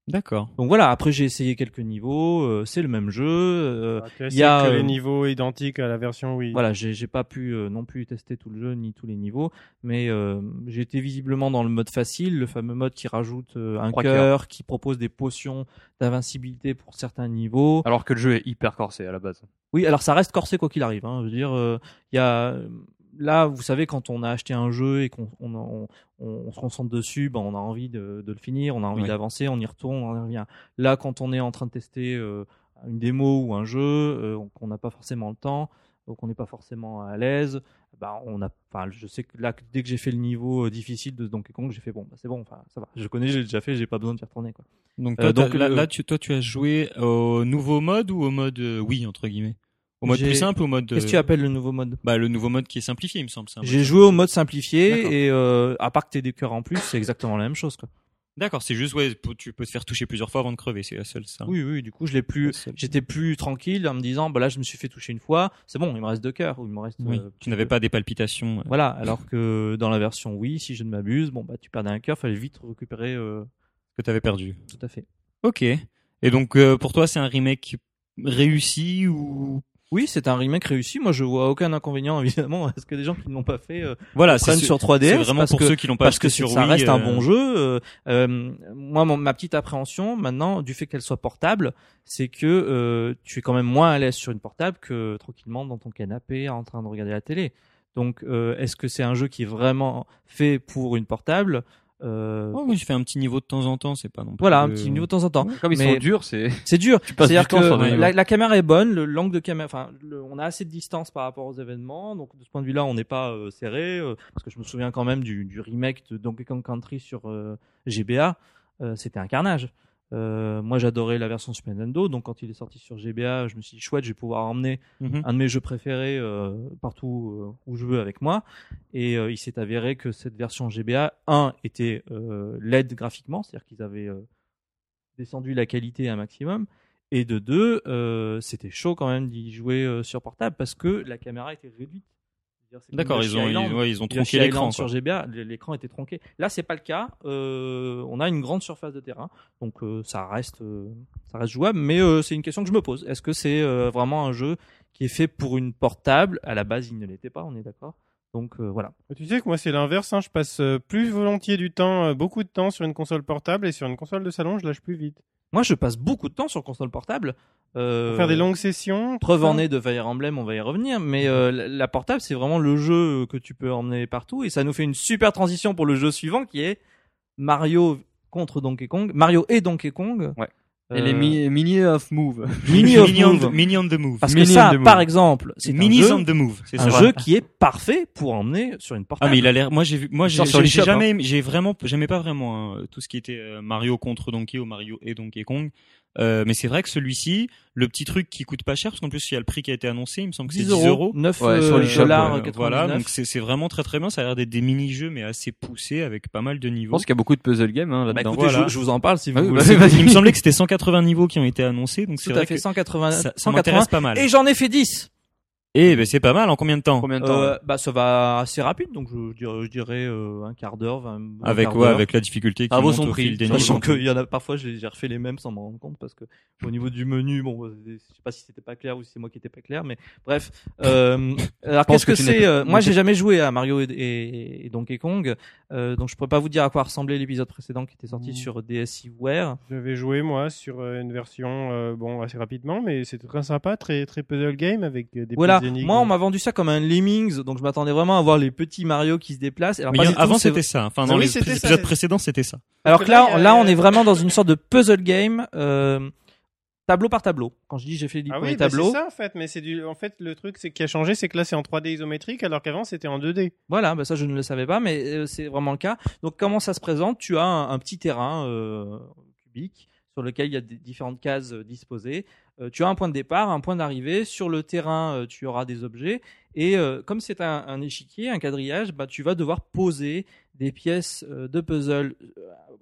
D'accord. Donc voilà. Après, j'ai essayé quelques niveaux. euh, c'est le même jeu. euh, Ah, il y a, que euh, les niveaux identiques à la version Wii. Voilà, j'ai pas pu euh, non plus tester tout le jeu ni tous les niveaux, mais euh, j'ai été visiblement dans le mode facile, le fameux mode qui rajoute euh, un cœur, qui propose des potions d'invincibilité pour certains niveaux. Alors que le jeu est hyper corsé à la base. Oui, alors ça reste corsé quoi qu'il arrive. Hein. Je veux dire, euh, il y a là, vous savez, quand on a acheté un jeu et qu'on on, on, on- on se concentre dessus, ben, on a envie de, de le finir, on a envie Oui. d'avancer, on y retourne, on y revient. Là, quand on est en train de tester euh, une démo ou un jeu, euh, qu'on n'a pas forcément le temps, donc on n'est pas forcément à l'aise, ben, on a, enfin, je sais que là, dès que j'ai fait le niveau euh, difficile de Donkey Kong, j'ai fait bon, bah, c'est bon, enfin, ça va. Je connais, j'ai déjà fait, j'ai pas besoin d'y retourner quoi. Donc, Euh, toi, donc, là, tu, toi, tu as joué au nouveau mode ou au mode Wii entre guillemets? Au mode plus simple ou au mode Qu'est-ce que tu appelles le nouveau mode? Bah, le nouveau mode qui est simplifié, il me semble. J'ai joué au mode simplifié et euh, à part que t'aies des cœurs en plus, c'est exactement la même chose quoi. D'accord, c'est juste ouais, tu peux te faire toucher plusieurs fois avant de crever, c'est la seule ça. Oui, oui, du coup, je l'ai plus. J'étais plus tranquille en me disant, bah là, je me suis fait toucher une fois, c'est bon, il me reste deux cœurs ou il me reste. Oui, euh, tu n'avais pas des palpitations. euh. Voilà, alors que dans la version oui, si je ne m'abuse, bon bah tu perdais un cœur, fallait vite récupérer. euh, que tu avais perdu. tout à fait. Ok. Et donc euh, pour toi, c'est un remake réussi ou Oui, c'est un remake réussi. Moi, je vois aucun inconvénient évidemment à ce que des gens qui ne l'ont pas fait euh, voilà, c'est prennent sur 3DS. c'est vraiment parce pour que, ceux qui l'ont pas parce que sur ça Wii, reste un euh, bon jeu. Euh, moi, mon- ma petite appréhension maintenant, du fait qu'elle soit portable, c'est que euh, tu es quand même moins à l'aise sur une portable que tranquillement dans ton canapé en train de regarder la télé. Donc, euh, est-ce que c'est un jeu qui est vraiment fait pour une portable? Euh, Oh, oui, je fais un petit niveau de temps en temps, c'est pas non plus. Voilà, un euh, petit niveau de temps en temps. Comme ils Mais- sont durs, c'est. C'est dur. passes C'est-à-dire du temps sur que des la, la caméra est bonne, le l'angle de caméra, enfin, on a assez de distance par rapport aux événements, donc de ce point de vue-là, on n'est pas euh, serré. euh, parce que je me souviens quand même du, du remake de Donkey Kong Country sur euh, GBA, euh, c'était un carnage. Euh, moi, j'adorais la version Super Nintendo, donc quand il est sorti sur GBA, je me suis dit chouette, je vais pouvoir emmener Mhm. un de mes jeux préférés euh, partout euh, où je veux avec moi. Et euh, il s'est avéré que cette version GBA, un, était LED graphiquement, c'est-à-dire qu'ils avaient descendu la qualité à un maximum. Et de deux, c'était chaud quand même d'y jouer sur portable parce que la caméra était réduite. D'accord, ils ont, Island. ils, ouais, ils ont Yoshi tronqué l'écran. sur. GBA, l'écran était tronqué. Là, c'est pas le cas. Euh, on a une grande surface de terrain, donc euh, ça reste, euh, ça reste jouable. Mais euh, c'est une question que je me pose. Est-ce que c'est euh, vraiment un jeu qui est fait pour une portable? À la base, il ne l'était pas. On est d'accord. Donc euh, voilà. Tu sais que moi c'est l'inverse, hein. je passe plus volontiers du temps, beaucoup de temps sur une console portable et sur une console de salon je lâche plus vite. Moi, je passe beaucoup de temps sur console portable. Euh, Pour faire des longues sessions. Preuve en est de Fire Emblem, on va y revenir, mais euh, la- la portable, c'est vraiment le jeu que tu peux emmener partout, et ça nous fait une super transition pour le jeu suivant, qui est Mario contre Donkey Kong, Mario et Donkey Kong. Ouais. Euh, Et les mi- mini of move. Mini of Mini on Move. the- Mini on the move. Parce que Mini ça, on the move. par exemple, c'est un Mini jeu, on the move. C'est un ça. jeu qui est parfait pour emmener sur une Ah portable. mais il a l'air. Moi j'ai vu. Moi j'ai jamais. aimé- J'ai vraiment. J'aimais pas vraiment hein, tout ce qui était euh, Mario contre Donkey ou Mario et Donkey Kong. Euh, mais c'est vrai que celui-ci, le petit truc qui coûte pas cher, parce qu'en plus il y a le prix qui a été annoncé, il me semble que c'est 10 10 euros. 9 Ouais, sur euh, l'eShop, dollars, ouais. 99. Voilà, donc c'est vraiment très très bien. Ça a l'air d'être des mini-jeux mais assez poussés avec pas mal de Je niveaux. pense qu'il y a beaucoup de puzzle games hein, Bah, là-dedans. écoutez, voilà. je, je vous en parle si vous Ah voulez. bah, vas-y. Il me semblait que c'était 180 niveaux qui ont été annoncés, donc c'est Tout vrai à fait, que 180, ça, ça 180. m'intéresse pas mal. Et j'en ai fait 10. Et ben c'est pas mal. En combien de temps Combien de temps Euh, bah, ça va assez rapide, donc je dirais, je dirais euh, un quart d'heure, Avec quart ouais, avec la difficulté qui Ça vaut monte son au prix. fil des Sachant niveaux. qu'il y en a parfois, j'ai refait les mêmes sans m'en rendre compte parce que au niveau du menu, bon, euh, je sais pas si c'était pas clair ou si c'est moi qui étais pas clair, mais bref. Euh, alors qu'est-ce que, que c'est euh, Moi, j'ai jamais joué à Mario et, et- et Donkey Kong, euh, donc je pourrais pas vous dire à quoi ressemblait l'épisode précédent qui était sorti Mm. sur DSiWare. J'avais joué moi sur une version euh, bon assez rapidement mais c'était très sympa, très très puzzle game avec des Voilà. Énigmes. Moi, on m'a vendu ça comme un Lemmings, donc je m'attendais vraiment à voir les petits Mario qui se déplacent. Alors, Mais a- avant c'était ça. Enfin dans oui, les c'était ça, épisodes précédents c'était ça. Alors que là, là, on est vraiment dans une sorte de puzzle game, euh, tableau par tableau. Quand je dis j'ai fait les Ah oui, bah, tableaux, c'est ça en fait, mais c'est du en fait le truc c'est qui a changé c'est que là c'est en 3D isométrique alors qu'avant c'était en 2D. Voilà, bah ça je ne le savais pas, mais euh, c'est vraiment le cas. Donc comment ça se présente? Tu as un, un petit terrain euh, cubique sur lequel il y a des différentes cases euh, disposées. Euh, tu as un point de départ, un point d'arrivée. Sur le terrain, euh, tu auras des objets. Et euh, comme c'est un, un échiquier, un quadrillage, bah, tu vas devoir poser des pièces de puzzle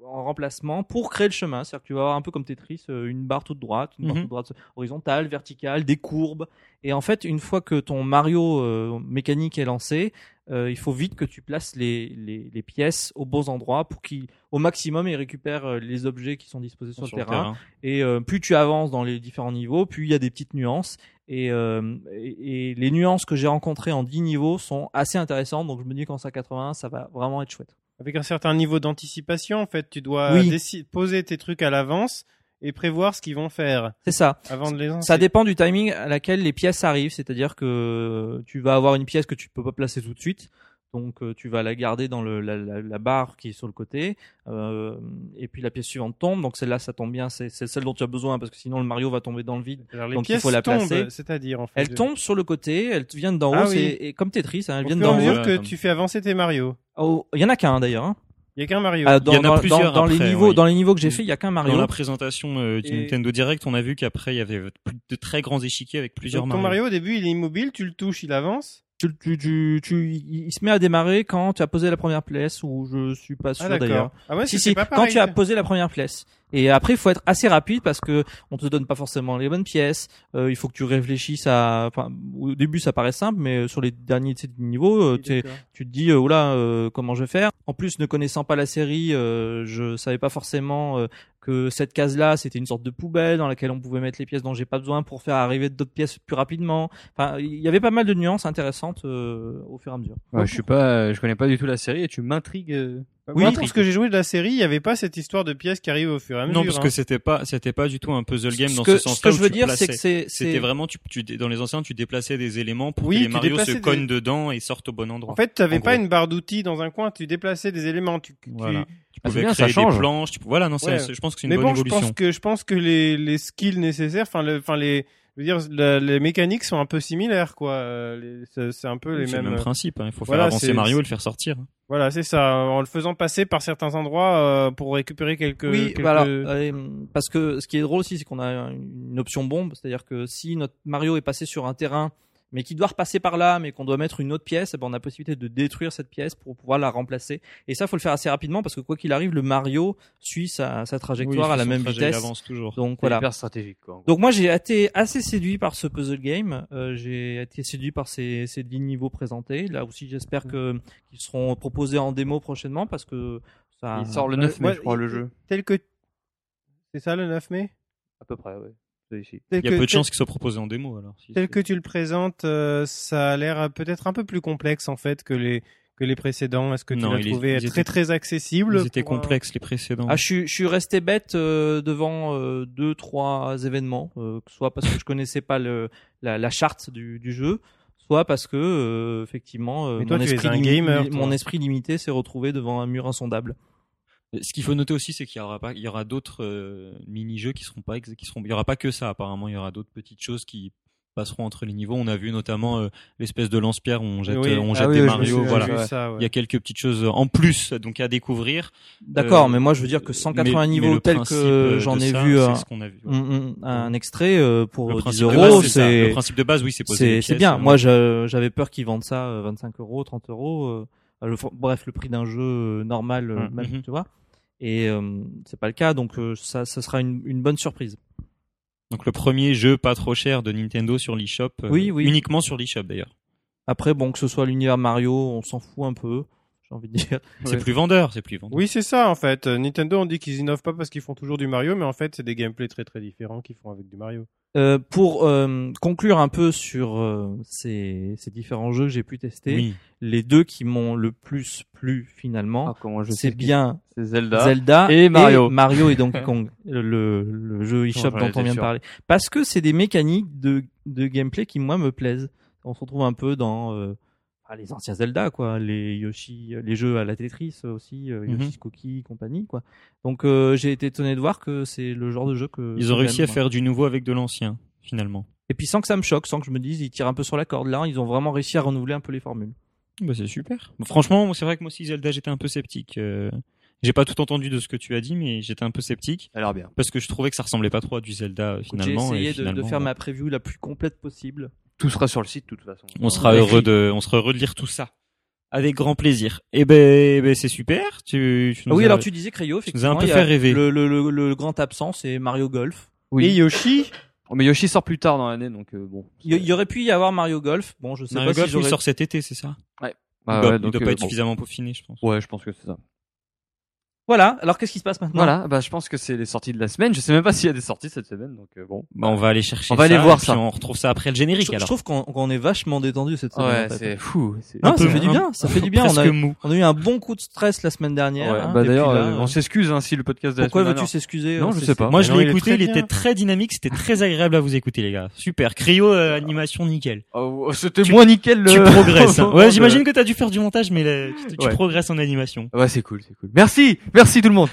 en remplacement pour créer le chemin. C'est-à-dire que tu vas avoir un peu comme Tetris, une barre toute droite, une barre Mhm. toute droite horizontale, verticale, des courbes. Et en fait, une fois que ton Mario mécanique est lancé, il faut vite que tu places les, les, les pièces aux bons endroits pour qu'ils, au maximum, ils récupèrent euh, les objets qui sont disposés sur, le terrain. Et euh, plus tu avances dans les différents niveaux, plus il y a des petites nuances. Et, euh, et, et les nuances que j'ai rencontrées en 10 niveaux sont assez intéressantes. Donc je me dis qu'en 180, ça va vraiment être chouette. Avec un certain niveau d'anticipation en fait, tu dois Oui. poser tes trucs à l'avance et prévoir ce qu'ils vont faire C'est ça. avant de les lancer. Ça dépend du timing à laquelle les pièces arrivent, c'est-à-dire que tu vas avoir une pièce que tu peux pas placer tout de suite, donc euh, tu vas la garder dans le, la, la- la barre qui est sur le côté, euh, et puis la pièce suivante tombe, donc celle-là ça tombe bien, c'est celle dont tu as besoin parce que sinon le Mario va tomber dans le vide. Alors, les donc il pièces faut la placer. c'est-à-dire en fait. Elles tombent sur le côté, elles viennent d'en haut, Ah oui. c'est et comme Tetris, hein, elles Au viennent fur et à d'en haut. mesure haut. que Comme- tu fais avancer tes Mario. Oh, Il y en a qu'un d'ailleurs. Hein. Il y a qu'un Mario. Ah, dans, Il y en a dans- plusieurs dans- dans les niveaux, oui. dans les niveaux que j'ai fait, il y a qu'un Mario. Dans la présentation euh, du Et- Nintendo Direct, on a vu qu'après il y avait de très grands échiquiers avec plusieurs Donc, ton Mario. Mario au début il est immobile, tu le touches, il avance. Tu, tu, tu, tu- il se met à démarrer quand tu as posé la première pièce, ou je suis pas sûr Ah d'ailleurs. d'accord. Ah ouais, si, si, pas quand tu as posé la première pièce. Et après, il faut être assez rapide parce que on te donne pas forcément les bonnes pièces. Euh, il faut que tu réfléchisses à. Enfin, au début, ça paraît simple, mais sur les derniers tu sais, niveaux, euh, Oui, tu, te dis, oula, euh, comment je vais faire? En plus, ne connaissant pas la série, euh, je savais pas forcément euh, que cette case-là, c'était une sorte de poubelle dans laquelle on pouvait mettre les pièces dont j'ai pas besoin pour faire arriver d'autres pièces plus rapidement. Enfin, il y avait pas mal de nuances intéressantes euh, au fur et à mesure. Ouais, je suis pas, je connais pas du tout la série et tu m'intrigues. Oui, pour ce que j'ai joué de la série, il n'y avait pas cette histoire de pièces qui arrivent au fur et à mesure. Non, parce hein. que c'était pas, c'était pas du tout un puzzle game ce dans que, ce ce sens-là. que je veux dire, c'est que c'est, C'était vraiment, tu, tu, dans les anciens, tu déplaçais des éléments pour Oui, que les Mario se des- cognent dedans et sortent au bon endroit. En fait, tu n'avais pas gros. une barre d'outils dans un coin, tu déplaçais des éléments. Tu, tu- Voilà. tu Ah, pouvais bien, ça créer des change. planches. Tu... Voilà, non, Ouais. je pense que c'est une Mais bonne bon, je pense que je pense que les, les skills nécessaires, enfin enfin les je veux dire, les mécaniques sont un peu similaires, quoi. Euh, les- C'est un peu les C'est mêmes. le même principe. hein. Il faut voilà, faire avancer Mario et le faire sortir. Voilà, c'est ça. En le faisant passer par certains endroits euh, pour récupérer quelques. Oui, quelques- voilà. Euh, parce que ce qui est drôle aussi, c'est qu'on a une option bombe, c'est-à-dire que si notre Mario est passé sur un terrain, mais qui doit repasser par là, mais qu'on doit mettre une autre pièce, eh ben on a la possibilité de détruire cette pièce pour pouvoir la remplacer. Et ça, faut le faire assez rapidement parce que quoi qu'il arrive, le Mario suit sa, sa trajectoire Oui, à la même trajet, il vitesse. avance toujours. Donc voilà. hyper stratégique, quoi. Donc moi j'ai été assez séduit par ce puzzle game. Euh, j'ai été séduit par ces, ces 10 niveaux présentés. Là aussi j'espère que qu'ils seront proposés en démo prochainement parce que ça. Il sort le Ouais, 9 mai, ouais, je crois, le jeu. Tel que. C'est ça le 9 mai? À peu près, ouais. Ici. Il y a que- peu de chances qu'il soit proposé en démo alors. si Tel que tu le présentes, euh, ça a l'air euh, peut-être un peu plus complexe en fait que les que les précédents. Est-ce que tu l'as trouvé très étaient- très accessible Ils étaient un- complexes les précédents. Ah, je suis, je suis resté bête euh, devant euh, deux, trois événements, euh, que soit parce que je connaissais pas le, la, la charte du, du jeu, soit parce que euh, effectivement euh, toi, mon, esprit gamer, mon esprit limité s'est retrouvé devant un mur insondable. Ce qu'il faut noter aussi, c'est qu'il y aura pas, il y aura d'autres euh, mini-jeux qui seront pas, ex- qui seront, il y aura pas que ça. Apparemment, il y aura d'autres petites choses qui passeront entre les niveaux. On a vu notamment euh, l'espèce de lance-pierre où on jette, Oui. euh, on Ah jette oui, des Mario. Voilà. Ça, ouais. Il y a quelques petites choses en plus donc à découvrir. D'accord, Euh, mais moi je veux dire que 180 mais- niveaux tels que euh, j'en ai ça, vu un, ce qu'on a vu. un, un- un extrait euh, pour Le 10 principe de euros, base, c'est Le principe de base, oui, c'est c'est bien. euh, Moi j'avais peur qu'ils vendent ça euh, 25 euros, 30 euros. euh, le, bref, le prix d'un jeu euh, normal, euh, Mhm. même, tu vois. Et euh, c'est pas le cas, donc euh, ça, ça sera une, une bonne surprise. Donc le premier jeu pas trop cher de Nintendo sur l'eShop. euh, Oui, oui. Uniquement sur l'eShop d'ailleurs. Après, bon, que ce soit l'univers Mario, on s'en fout un peu, j'ai envie de dire. C'est plus vendeur, c'est plus vendeur. Oui, c'est ça en fait. Euh, Nintendo on dit qu'ils innovent pas parce qu'ils font toujours du Mario, mais en fait c'est des gameplays très très différents qu'ils font avec du Mario. Euh, pour euh, conclure un peu sur euh, ces, ces différents jeux que j'ai pu tester, Oui. les deux qui m'ont le plus plu finalement, Ah, comment je c'est sais bien Zelda. Zelda et Mario. Mario et Donkey Kong, le, le jeu eShop dont on vient de parler. Parce que c'est des mécaniques de, de gameplay qui moi me plaisent. On se retrouve un peu dans euh, ah, les anciens Zelda, quoi, les Yoshi, les jeux à la Tetris aussi, euh, Mhm. Yoshi's Cookie, compagnie, quoi. Donc euh, j'ai été étonné de voir que c'est le genre de jeu que Ils ont réussi à moi. faire du nouveau avec de l'ancien, finalement. Et puis sans que ça me choque, sans que je me dise ils tirent un peu sur la corde là, ils ont vraiment réussi à renouveler un peu les formules. Bah, c'est super. Franchement, c'est vrai que moi aussi Zelda, j'étais un peu sceptique. Euh, J'ai pas tout entendu de ce que tu as dit, mais j'étais un peu sceptique Ça a l'air bien. parce que je trouvais que ça ressemblait pas trop à du Zelda euh, J'ai finalement. et essayé de, faire ma preview la plus complète possible. Tout sera sur le site, de toute façon. On sera heureux de, on sera heureux de lire tout ça. Avec grand plaisir. Et ben, eh ben, c'est super. Tu, tu Ah nous oui, as- alors tu disais Cryo, effectivement. nous as un peu il fait rêver. Le, le, le, le grand absent, c'est Mario Golf. Oui. Et Yoshi, Oh, mais Yoshi sort plus tard dans l'année, donc euh, bon. Il y, il y aurait pu y avoir Mario Golf. Bon, je sais Mario pas Golf, si il sort cet été, c'est ça? Ah Il ouais, doit, il donc, doit euh, pas être bon. suffisamment peaufiné, je pense. Ouais, je pense que c'est ça. Voilà. Alors qu'est-ce qui se passe maintenant? Voilà, bah je pense que c'est les sorties de la semaine. Je sais même pas s'il y a des sorties cette semaine, donc euh, bon. Bah, on va aller chercher On va ça, aller voir ça. On retrouve ça après le je, générique je alors. trouve qu'on qu'on est vachement détendu cette semaine. Ouais, en fait. c'est fou. c'est- Non, ça fait du hein. bien. Ça fait du bien. On a, mou. on a eu un bon coup de stress la semaine dernière. Ouais, hein, bah d'ailleurs, euh, on s'excuse hein, si le podcast de Pourquoi veux-tu s'excuser Non, euh, je sais pas. Moi, je l'ai écouté, il était très dynamique, c'était très agréable à vous écouter, les gars. Super. Cryo, euh, animation nickel. Oh, c'était Tu- moins nickel. Tu le- progresses. hein. Ouais, de- j'imagine que t'as dû faire du montage, mais tu, progresses en animation. Ouais, c'est cool, c'est cool. Merci, merci tout le monde.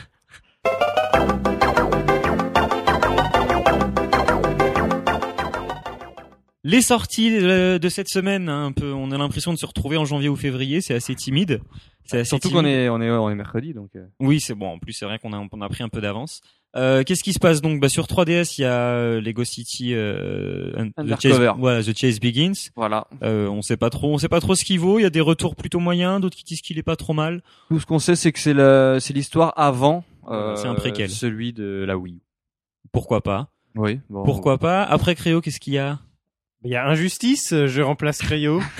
Les sorties euh, de cette semaine, hein, un peu, on a l'impression de se retrouver en janvier ou février, c'est assez timide. C'est assez Surtout qu'on est, on est, on est mercredi, donc. euh, Oui, c'est bon. En plus, c'est vrai qu'on a, on a pris un peu d'avance. Euh, Qu'est-ce qui se passe donc? Bah, Sur 3DS, il y a euh, Lego City, euh, The. Chase, voilà, The Chase Begins. Voilà. Euh, on sait pas trop, on sait pas trop ce qu'il vaut. Il y a des retours plutôt moyens, d'autres qui disent qu'il est pas trop mal. Tout ce qu'on sait, c'est que c'est la, c'est l'histoire avant. Euh, c'est un préquel. Celui de la Wii. Pourquoi pas? Oui. Bon, Pourquoi pas? Après Créo, qu'est-ce qu'il y a? Il y a Injustice, euh, je remplace Cryo.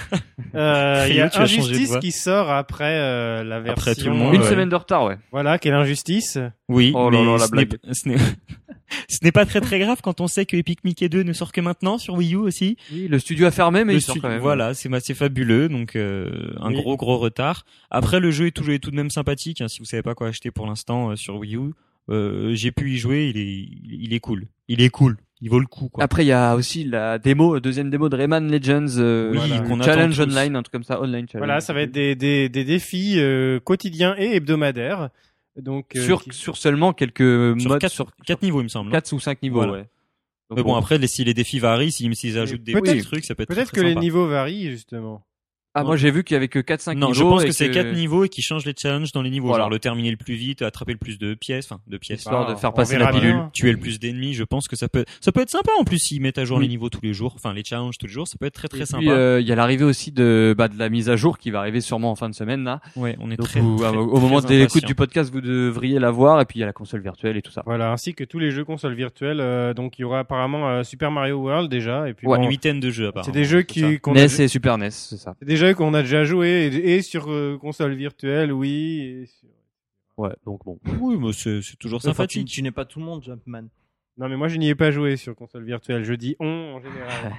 Euh, Il y a Injustice qui sort après euh, la version. Après tout le monde, Une ouais. semaine de retard, ouais. Voilà, quelle injustice. Oui, Oh mais la ce n'est- blague. ce n'est ce n'est pas très très grave quand on sait que Epic Mickey 2 ne sort que maintenant sur Wii U aussi. Oui, le studio a fermé, mais Le il sort quand même. Voilà, c'est c'est fabuleux, donc euh, un Oui. gros gros retard. Après le jeu est toujours est tout de même sympathique. hein, si vous savez pas quoi acheter pour l'instant euh, sur Wii U, euh, j'ai pu y jouer. Il est il est cool. Il est cool. Il vaut le coup quoi. Après, il y a aussi la démo, deuxième démo de Rayman Legends, euh, Oui, voilà. qu'on challenge online, un truc comme ça, online challenge. Voilà, ça va être des, des, des défis euh, quotidiens et hebdomadaires. Donc, euh, sur qui- sur seulement quelques sur modes quatre, sur quatre niveaux il me semble. non 4 ou 5 niveaux, Voilà. ouais. Donc Mais bon, après, les- si les défis varient, s'ils s'ils ajoutent des petits trucs, ça peut être Peut-être très, que les niveaux varient justement. Ah, moi j'ai vu qu'il y avait que 4-5 Non, niveaux. je pense et que c'est quatre niveaux et qui changent les challenges dans les niveaux. Voilà. Genre le terminer le plus vite, attraper le plus de pièces, enfin de pièces. Histoire de faire on passer la pilule. bien. Tuer le plus d'ennemis, je pense que ça peut, ça peut être sympa en plus s'ils mettent à jour Oui. les niveaux tous les jours, enfin les challenges tous les jours, ça peut être très très Et sympa. puis euh, il y a l'arrivée aussi de bah, de la mise à jour qui va arriver sûrement en fin de semaine là. ouais, on est Donc très, vous- très- au très moment de l'écoute du podcast, vous devriez la voir et puis il y a la console virtuelle et tout ça. Voilà, ainsi que tous les jeux consoles virtuelles. euh, donc il y aura apparemment euh, Super Mario World déjà, et puis Ouais. bon, une huitaine de jeux apparemment. c'est des jeux qui NES et Super NES, c'est ça. c'est des jeux qu'on a déjà joué et, et sur euh, console virtuelle, oui. et sur- Ouais, donc bon. Oui, mais c'est c'est toujours Enfin, tu, sympathique. tu n'es pas tout le monde, Jumpman. Non mais moi je n'y ai pas joué sur console virtuelle. Je dis on en général.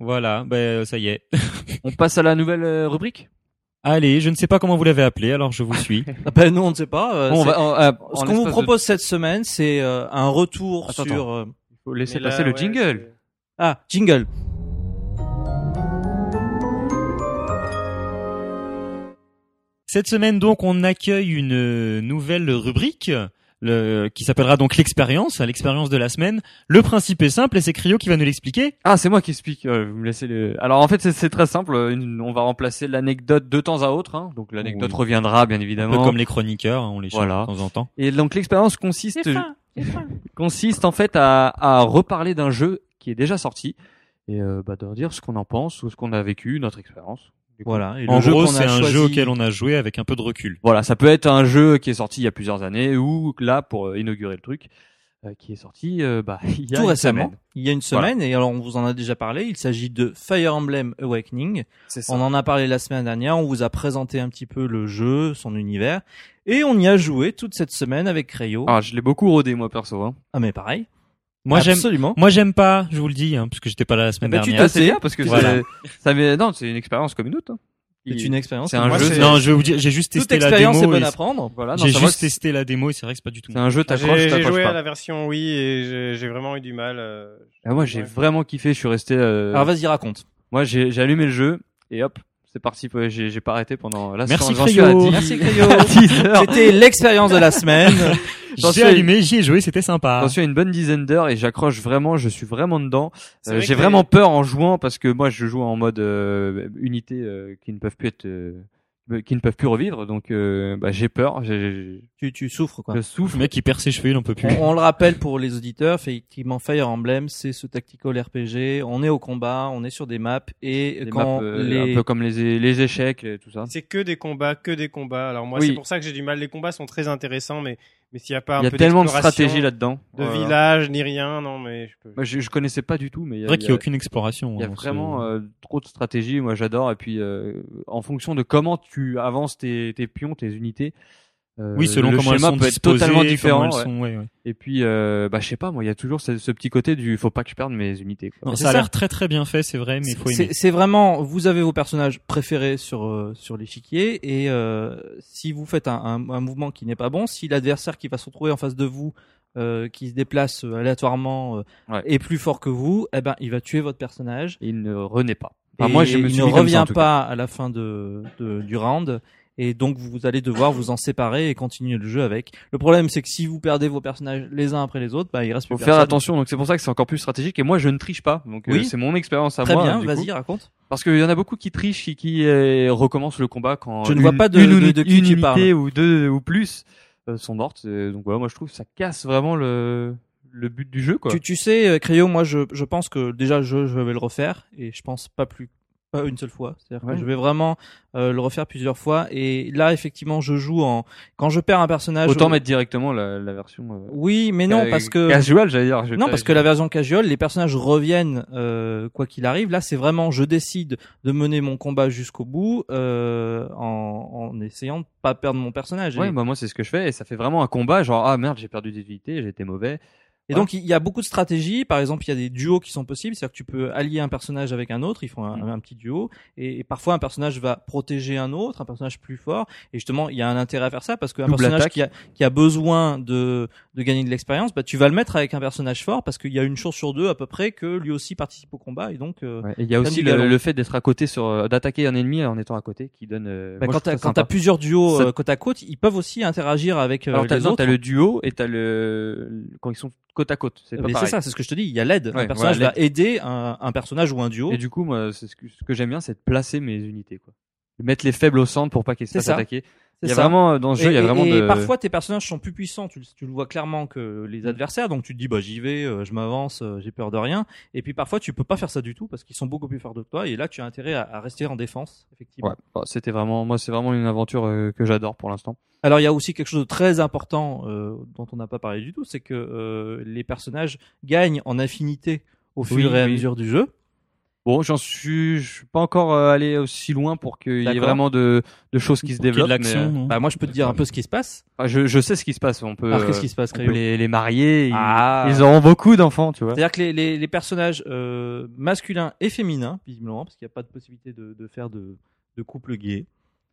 Voilà, ben ça y est. On passe à la nouvelle euh, rubrique? Allez, je ne sais pas comment vous l'avez appelé, alors je vous suis. Ah ben, nous, on ne sait pas. euh, Bon, on c'est- va, euh, en Ce qu'on vous l'espace de- propose cette semaine, c'est euh, un retour Attends, sur... euh, faut laisser Mais là, passer le ouais, jingle. Ah, jingle. Cette semaine donc, on accueille une euh, nouvelle rubrique. Le, qui s'appellera donc l'expérience, l'expérience de la semaine. Le principe est simple et c'est Cryo qui va nous l'expliquer. Ah, c'est moi qui explique. euh, vous me laissez le. Alors en fait, c'est- très simple. Une- on va remplacer l'anecdote de temps à autre. hein. Donc l'anecdote Oui. reviendra bien Un peu évidemment. comme les chroniqueurs, hein, on les change Voilà. de temps en temps. Et donc l'expérience consiste consiste en fait à, à reparler d'un jeu qui est déjà sorti et euh, bah, de dire ce qu'on en pense ou ce qu'on a vécu, notre expérience. Voilà. Et En le gros, c'est un choisi- jeu auquel on a joué avec un peu de recul. Voilà, ça peut être un jeu qui est sorti il y a plusieurs années ou là pour euh, inaugurer le truc euh, qui est sorti euh, bah, il y a tout une récemment. semaine. Il y a une semaine, et alors on vous en a déjà parlé. Il s'agit de Fire Emblem Awakening. C'est On en a parlé la semaine dernière. On vous a présenté un petit peu le jeu, son univers, et on y a joué toute cette semaine avec Crayo. Ah, je l'ai beaucoup rodé moi perso. Hein. Ah mais pareil. Moi, j'aime, absolument. moi, j'aime pas, je vous le dis, hein, parce que j'étais pas là la semaine tu dernière. te c'est bien parce que Voilà. c'est- ça met non, c'est une expérience comme une autre. hein. C'est une expérience. C'est un Moi, jeu. c'est- Non, je vais vous dire, j'ai juste Toute testé la expérience est démo. bonne et à prendre. Voilà, non, J'ai juste testé la démo et c'est vrai que c'est pas du tout. c'est un jeu J'ai t'accroches, j'ai t'accroches joué à la version oui et j'ai j'ai vraiment eu du mal. euh, Ah, moi j'ai Ouais. vraiment kiffé, je suis resté euh, Alors vas-y raconte. moi j'ai j'ai allumé le jeu et hop, c'est parti, ouais, j'ai j'ai pas arrêté pendant là Merci, j'en suis à Cryo. 10 Merci Crayo. à 10 heures. C'était l'expérience de la semaine. J'en J'ai suis- allumé, j'y ai joué, c'était sympa. J'en suis à une bonne dizaine d'heures et j'accroche vraiment, je suis vraiment dedans. C'est Euh, vrai j'ai que vraiment peur en jouant parce que moi je joue en mode euh, unité euh, qui ne peuvent plus être euh, qui ne peuvent plus revivre donc euh, bah, j'ai peur, j'ai- tu, tu souffres quoi. je souffre. Le mec, il perd ses cheveux, il en peut plus. On, on le rappelle pour les auditeurs, effectivement Fire Emblem, c'est ce tactical RPG. On est au combat, on est sur des maps et Des quand maps, euh, les un peu comme les, les échecs et tout ça. C'est que des combats, que des combats. Alors moi, Oui. c'est pour ça que j'ai du mal. Les combats sont très intéressants, mais mais s'il y a pas un Il y a peu tellement de d'exploration, stratégie là-dedans. de village ni rien, non mais je peux. Moi, je, je connaissais pas du tout, mais C'est a, vrai il qu'il y n'y a aucune exploration. il y a hein, vraiment euh, trop de stratégie. Moi, j'adore. Et puis, euh, en fonction de comment tu avances tes, tes pions, tes unités. Euh, Oui, selon le comment elles schéma sont peut être totalement comment différent. elles ouais. sont, ouais, ouais. Et puis, euh, bah, je sais pas, moi, il y a toujours ce, ce petit côté du faut pas que je perde mes unités. Quoi. Non, C'est ça a l'air très très bien fait, c'est vrai, mais faut aimer. C'est vraiment, vous avez vos personnages préférés sur euh, sur l'échiquier et euh, si vous faites un, un, un mouvement qui n'est pas bon, si l'adversaire qui va se retrouver en face de vous, euh, qui se déplace euh, aléatoirement, euh, Ouais. est plus fort que vous, eh ben il va tuer votre personnage. Et il ne renaît pas. Enfin, et moi, je me suis il ne ça, revient pas à la fin de, de- du round. Et donc vous allez devoir vous en séparer et continuer le jeu avec. Le problème c'est que si vous perdez vos personnages les uns après les autres, bah il reste Faut plus faire personne. attention, donc c'est pour ça que c'est encore plus stratégique. Et moi, je ne triche pas. Donc, euh, Oui. c'est mon expérience à Très moi. bien, du vas-y raconte. Parce qu'il y en a beaucoup qui trichent et qui euh, recommencent le combat quand Je ne une, vois pas de- une, de- uni- de qui une tu unité parles. ou deux ou plus euh, sont mortes. Donc voilà, moi je trouve que ça casse vraiment le le but du jeu quoi. Tu, tu sais, Cryo, moi je, je pense que déjà je, je vais le refaire et je pense pas plus pas une seule fois. C'est-à-dire Ouais. que je vais vraiment euh, le refaire plusieurs fois et là effectivement je joue en quand je perds un personnage. Autant mettre directement la, la version. euh, Oui, mais non parce que casual, j'allais dire. je- non parce que la version casual, les personnages reviennent euh, quoi qu'il arrive. Là c'est vraiment je décide de mener mon combat jusqu'au bout euh, en, en essayant de pas perdre mon personnage. Ouais, Et- bah moi c'est ce que je fais et ça fait vraiment un combat genre ah merde j'ai perdu des unités, j'ai été mauvais. Et donc il y a beaucoup de stratégies. Par exemple, il y a des duos qui sont possibles, c'est-à-dire que tu peux allier un personnage avec un autre. Ils font un, Mm. un petit duo. Et, et parfois un personnage va protéger un autre, un personnage plus fort. Et justement, il y a un intérêt à faire ça parce qu'un personnage qui a, qui a besoin de, de gagner de l'expérience, bah tu vas le mettre avec un personnage fort parce qu'il y a une chance sur deux à peu près que lui aussi participe au combat. Et donc euh, Ouais, Et il y a aussi le, fait d'être à côté sur euh, d'attaquer un ennemi en étant à côté qui donne. euh, bah, moi, quand t'as plusieurs duos Ça- euh, côte à côte, ils peuvent aussi interagir avec euh, Alors les non, autres. t'as le duo et t'as le quand ils sont côte à côte. C'est pas Mais c'est ça, c'est ce que je te dis. Il y a l'aide. Ouais, un personnage voilà, va aider un, un personnage ou un duo. Et du coup, moi, c'est ce que, ce que j'aime bien, c'est de placer mes unités, quoi. De mettre les faibles au centre pour pas qu'ils se fassent attaquer. C'est Il y a ça. vraiment, dans ce jeu, il y a Et- vraiment et de... parfois tes personnages sont plus puissants, tu, le- tu le vois clairement que les adversaires, donc tu te dis bah j'y vais, euh, je m'avance, euh, j'ai peur de rien. Et puis parfois tu peux pas faire ça du tout parce qu'ils sont beaucoup plus forts que toi et là tu as intérêt à, à rester en défense effectivement. Ouais, bah, c'était vraiment, moi, c'est vraiment une aventure euh, que j'adore pour l'instant. Alors il y a aussi quelque chose de très important euh, dont on n'a pas parlé du tout, c'est que euh, les personnages gagnent en affinité au fur Oui, et à oui. mesure du jeu. Bon, j'en suis, je suis pas encore euh, allé aussi loin pour qu'il y ait vraiment de, de choses qui se Pour de développent. mais, euh, Bah moi je peux te dire un peu ce qui se passe. je, je sais ce qui se passe. On peut, Alors qu'est-ce euh, qui se passe on peut Créo les, les marier. ils- Ah. Ils, auront beaucoup d'enfants, tu vois. C'est-à-dire que les, les, les personnages euh, masculins et féminins, visiblement, parce qu'il n'y a pas de possibilité de, de faire de, de couple gay.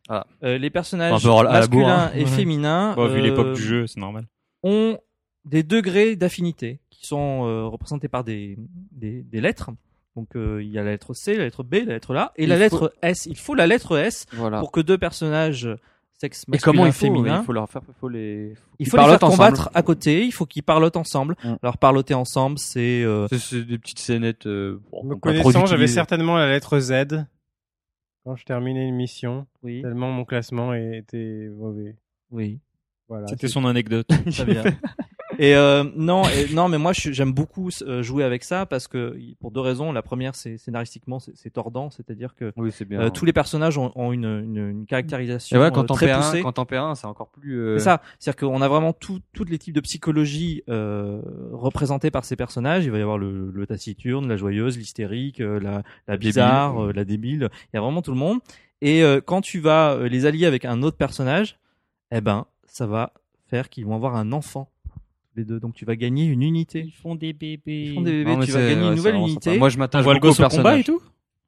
Ah. Euh, les personnages masculins bourre, hein. et Ouais. féminins Bon, vu euh, l'époque du jeu, c'est normal. ont des degrés d'affinité qui sont euh, représentés par des, des, des lettres. Donc euh, il y a la lettre C, la lettre B, la lettre A et Il la faut- lettre S. Il faut la lettre S Voilà. pour que deux personnages sexe Et masculin comment il faut, féminin il faut leur faire, il faut les, il faut les faire ensemble. combattre à côté, il faut qu'ils parlotent ensemble. Mm. Alors parloter ensemble, c'est euh, C'est- C'est des petites scénettes. Euh, Me connaissant, j'avais certainement la lettre Z quand je terminais une mission. oui, Tellement mon classement était mauvais. oui. Voilà. C'était son anecdote. Très bien. Et euh, non, et, non, mais moi j'aime beaucoup euh, jouer avec ça parce que pour deux raisons. La première, c'est scénaristiquement, c'est tordant, c'est-à-dire que Oui, c'est bien. euh, tous les personnages ont, ont une, une, une caractérisation ouais, euh, quand t'en très un, poussée. quand t'en perds un, c'est encore plus. euh, C'est ça, c'est-à-dire qu'on a vraiment tout, tous les types de psychologie euh, représentés par ces personnages. Il va y avoir le, le taciturne, la joyeuse, l'hystérique, euh, la, la bizarre, euh, la débile. Il y a vraiment tout le monde. Et euh, quand tu vas euh, les allier avec un autre personnage, eh ben, ça va faire qu'ils vont avoir un enfant les deux. Donc tu vas gagner une unité. font des bébés. Ils font des bébés, non, tu vas gagner ouais, une nouvelle unité. sympa. Moi, je m'attache T'envoies le gosse au combat et tout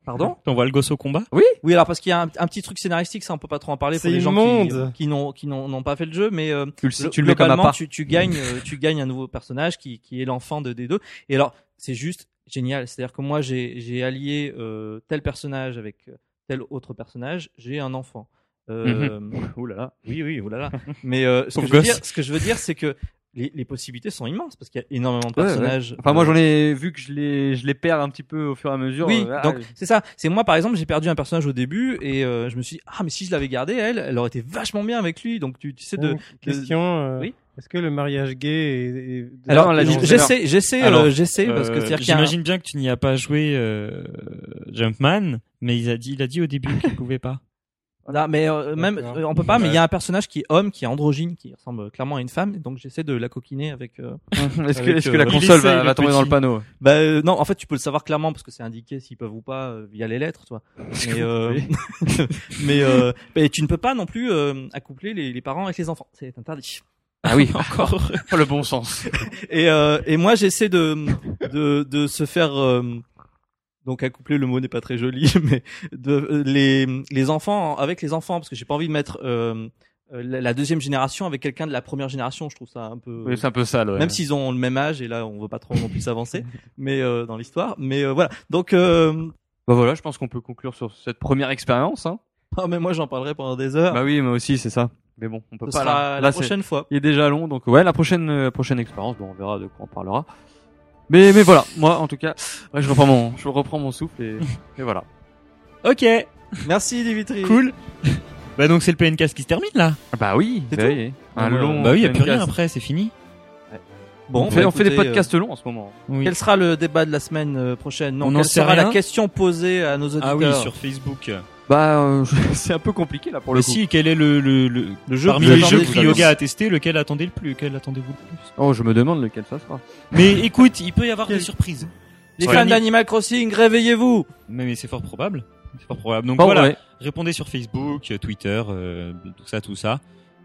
Pardon T'envoies le gosse au combat Oui, alors parce qu'il y a un, un petit truc scénaristique, ça on peut pas trop en parler pour les gens immonde. qui, qui n'ont qui n'ont n'ont pas fait le jeu, mais euh, Tu le, tu le mets comme globalement, tu, tu gagnes, euh, tu gagnes un nouveau personnage qui, qui est l'enfant de des deux. Et alors, c'est juste génial. C'est-à-dire que moi, j'ai, j'ai allié euh, tel personnage avec euh, tel autre personnage. J'ai un enfant. Euh, Ouh là là. Oui, oui, ouh là là. Mais euh, ce, que je veux dire, ce que je veux dire, c'est que les, les possibilités sont immenses parce qu'il y a énormément de Ouais, ouais. personnages. Enfin, moi, Euh, j'en ai vu que je les, je les perds un petit peu au fur et à mesure. oui, euh, ah, donc c'est ça. C'est moi par exemple, j'ai perdu un personnage au début et euh, je me suis dit, ah mais si je l'avais gardé elle, elle aurait été vachement bien avec lui. Donc tu, tu sais de, question. euh, Oui. Est-ce que le mariage gay est, est- Alors, j'essaie, j'essaie, euh, j'essaie parce que Euh, c'est-à-dire qu'il y a un- J'imagine bien que tu n'y as pas joué euh, Jumpman, mais il a dit, il a dit au début qu'il pouvait pas. Non, mais euh, même euh, on peut pas. Mais il y a un personnage qui est homme, qui est androgyne, qui ressemble clairement à une femme. Donc j'essaie de la coquiner avec. euh, Est-ce que, Avec, est-ce que la euh, console il va, va tomber dans le petit. panneau? Bah euh, non, en fait tu peux le savoir clairement parce que c'est indiqué s'ils peuvent ou pas euh, via les lettres, toi. Mais euh, mais euh, mais tu ne peux pas non plus euh, accoupler les, les parents avec les enfants. C'est interdit. Ah oui, Encore. le bon sens. Et euh, et moi j'essaie de de de se faire euh, donc accoupler le mot n'est pas très joli mais de euh, les les enfants avec les enfants parce que j'ai pas envie de mettre euh, euh, la deuxième génération avec quelqu'un de la première génération je trouve ça un peu Oui, c'est un peu sale. Ouais. même s'ils ont le même âge et là on veut pas trop non plus s'avancer mais euh, dans l'histoire mais euh, voilà donc euh, Bah voilà, je pense qu'on peut conclure sur cette première expérience. Hein. ah, mais moi j'en parlerai pendant des heures Bah oui, moi aussi, c'est ça. Mais bon, on peut ce pas. sera là, la là, prochaine fois Il est déjà long, donc ouais, la prochaine prochaine expérience, bon, on verra de quoi on parlera. Mais mais voilà, moi en tout cas, ouais, je reprends mon je reprends mon souffle et, et voilà. Ok, merci Dimitri cool. Bah donc c'est le PNcast qui se termine là. Bah oui, C'est bah tout oui. Un Bah, long. bah oui, y a plus rien après, c'est fini. bon on fait, bah, on fait des écoutez, podcasts longs en ce moment. euh, Oui. quel sera le débat de la semaine euh, prochaine? Non On n'en quelle sait sera la rien. question posée à nos auditeurs Ah oui, sur Facebook. Bah euh, c'est un peu compliqué là pour le Mais coup. si, quel est le, le, le, le jeu parmi les jeux le que Yoga a testé, lequel attendez le plus, lequel attendez-vous le plus? Oh, je me demande lequel ça sera. Mais écoute, il peut y avoir des surprises. Les fans d'Animal Crossing, réveillez-vous Mais, mais c'est fort probable. C'est fort probable. Donc Bon, voilà, ouais. répondez sur Facebook, Twitter, euh, tout ça, tout ça.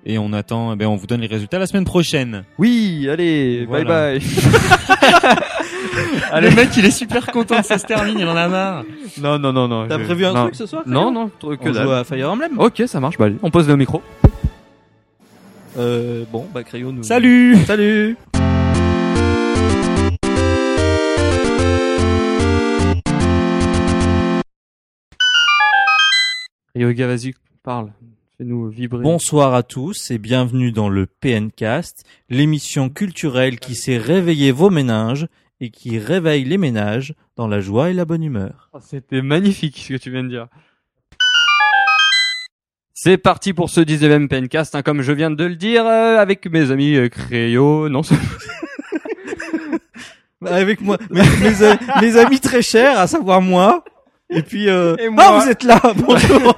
Et on attend, eh ben on vous donne les résultats la semaine prochaine. Oui, allez, Voilà. bye bye. le mec, il est super content que ça se termine, il en a marre. non non non non. T'as je- prévu un non. truc ce soir Non non, que On dalle. joue à Fire Emblem Ok, ça marche. Bah allez, on pose le micro. euh, Bon, bah Crayon nous... Salut Salut Yoga, vas-y, parle. Fais-nous vibrer. Bonsoir à tous et bienvenue dans le PNcast, l'émission culturelle qui sait réveiller vos méninges et qui réveille les ménages dans la joie et la bonne humeur. Oh, C'était magnifique ce que tu viens de dire. C'est parti pour ce 19e Pencast, hein, comme je viens de le dire, euh, avec mes amis euh, Créo, non, c'est- Bah, Avec moi, mes, mes amis très chers, à savoir moi. Et puis, euh... Et moi. ah, vous êtes là, bonjour.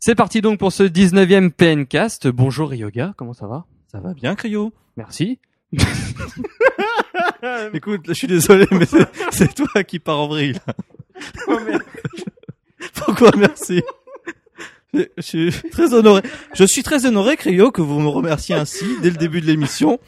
c'est parti donc pour ce 19e Pencast. Bonjour Yoga, comment ça va? Ça va bien, Cryo Merci. Écoute, je suis désolé, mais c'est- toi qui pars en vrille. là. Pourquoi merci je, je suis très honoré. Je suis très honoré, Cryo, que vous me remerciez ainsi dès le début de l'émission.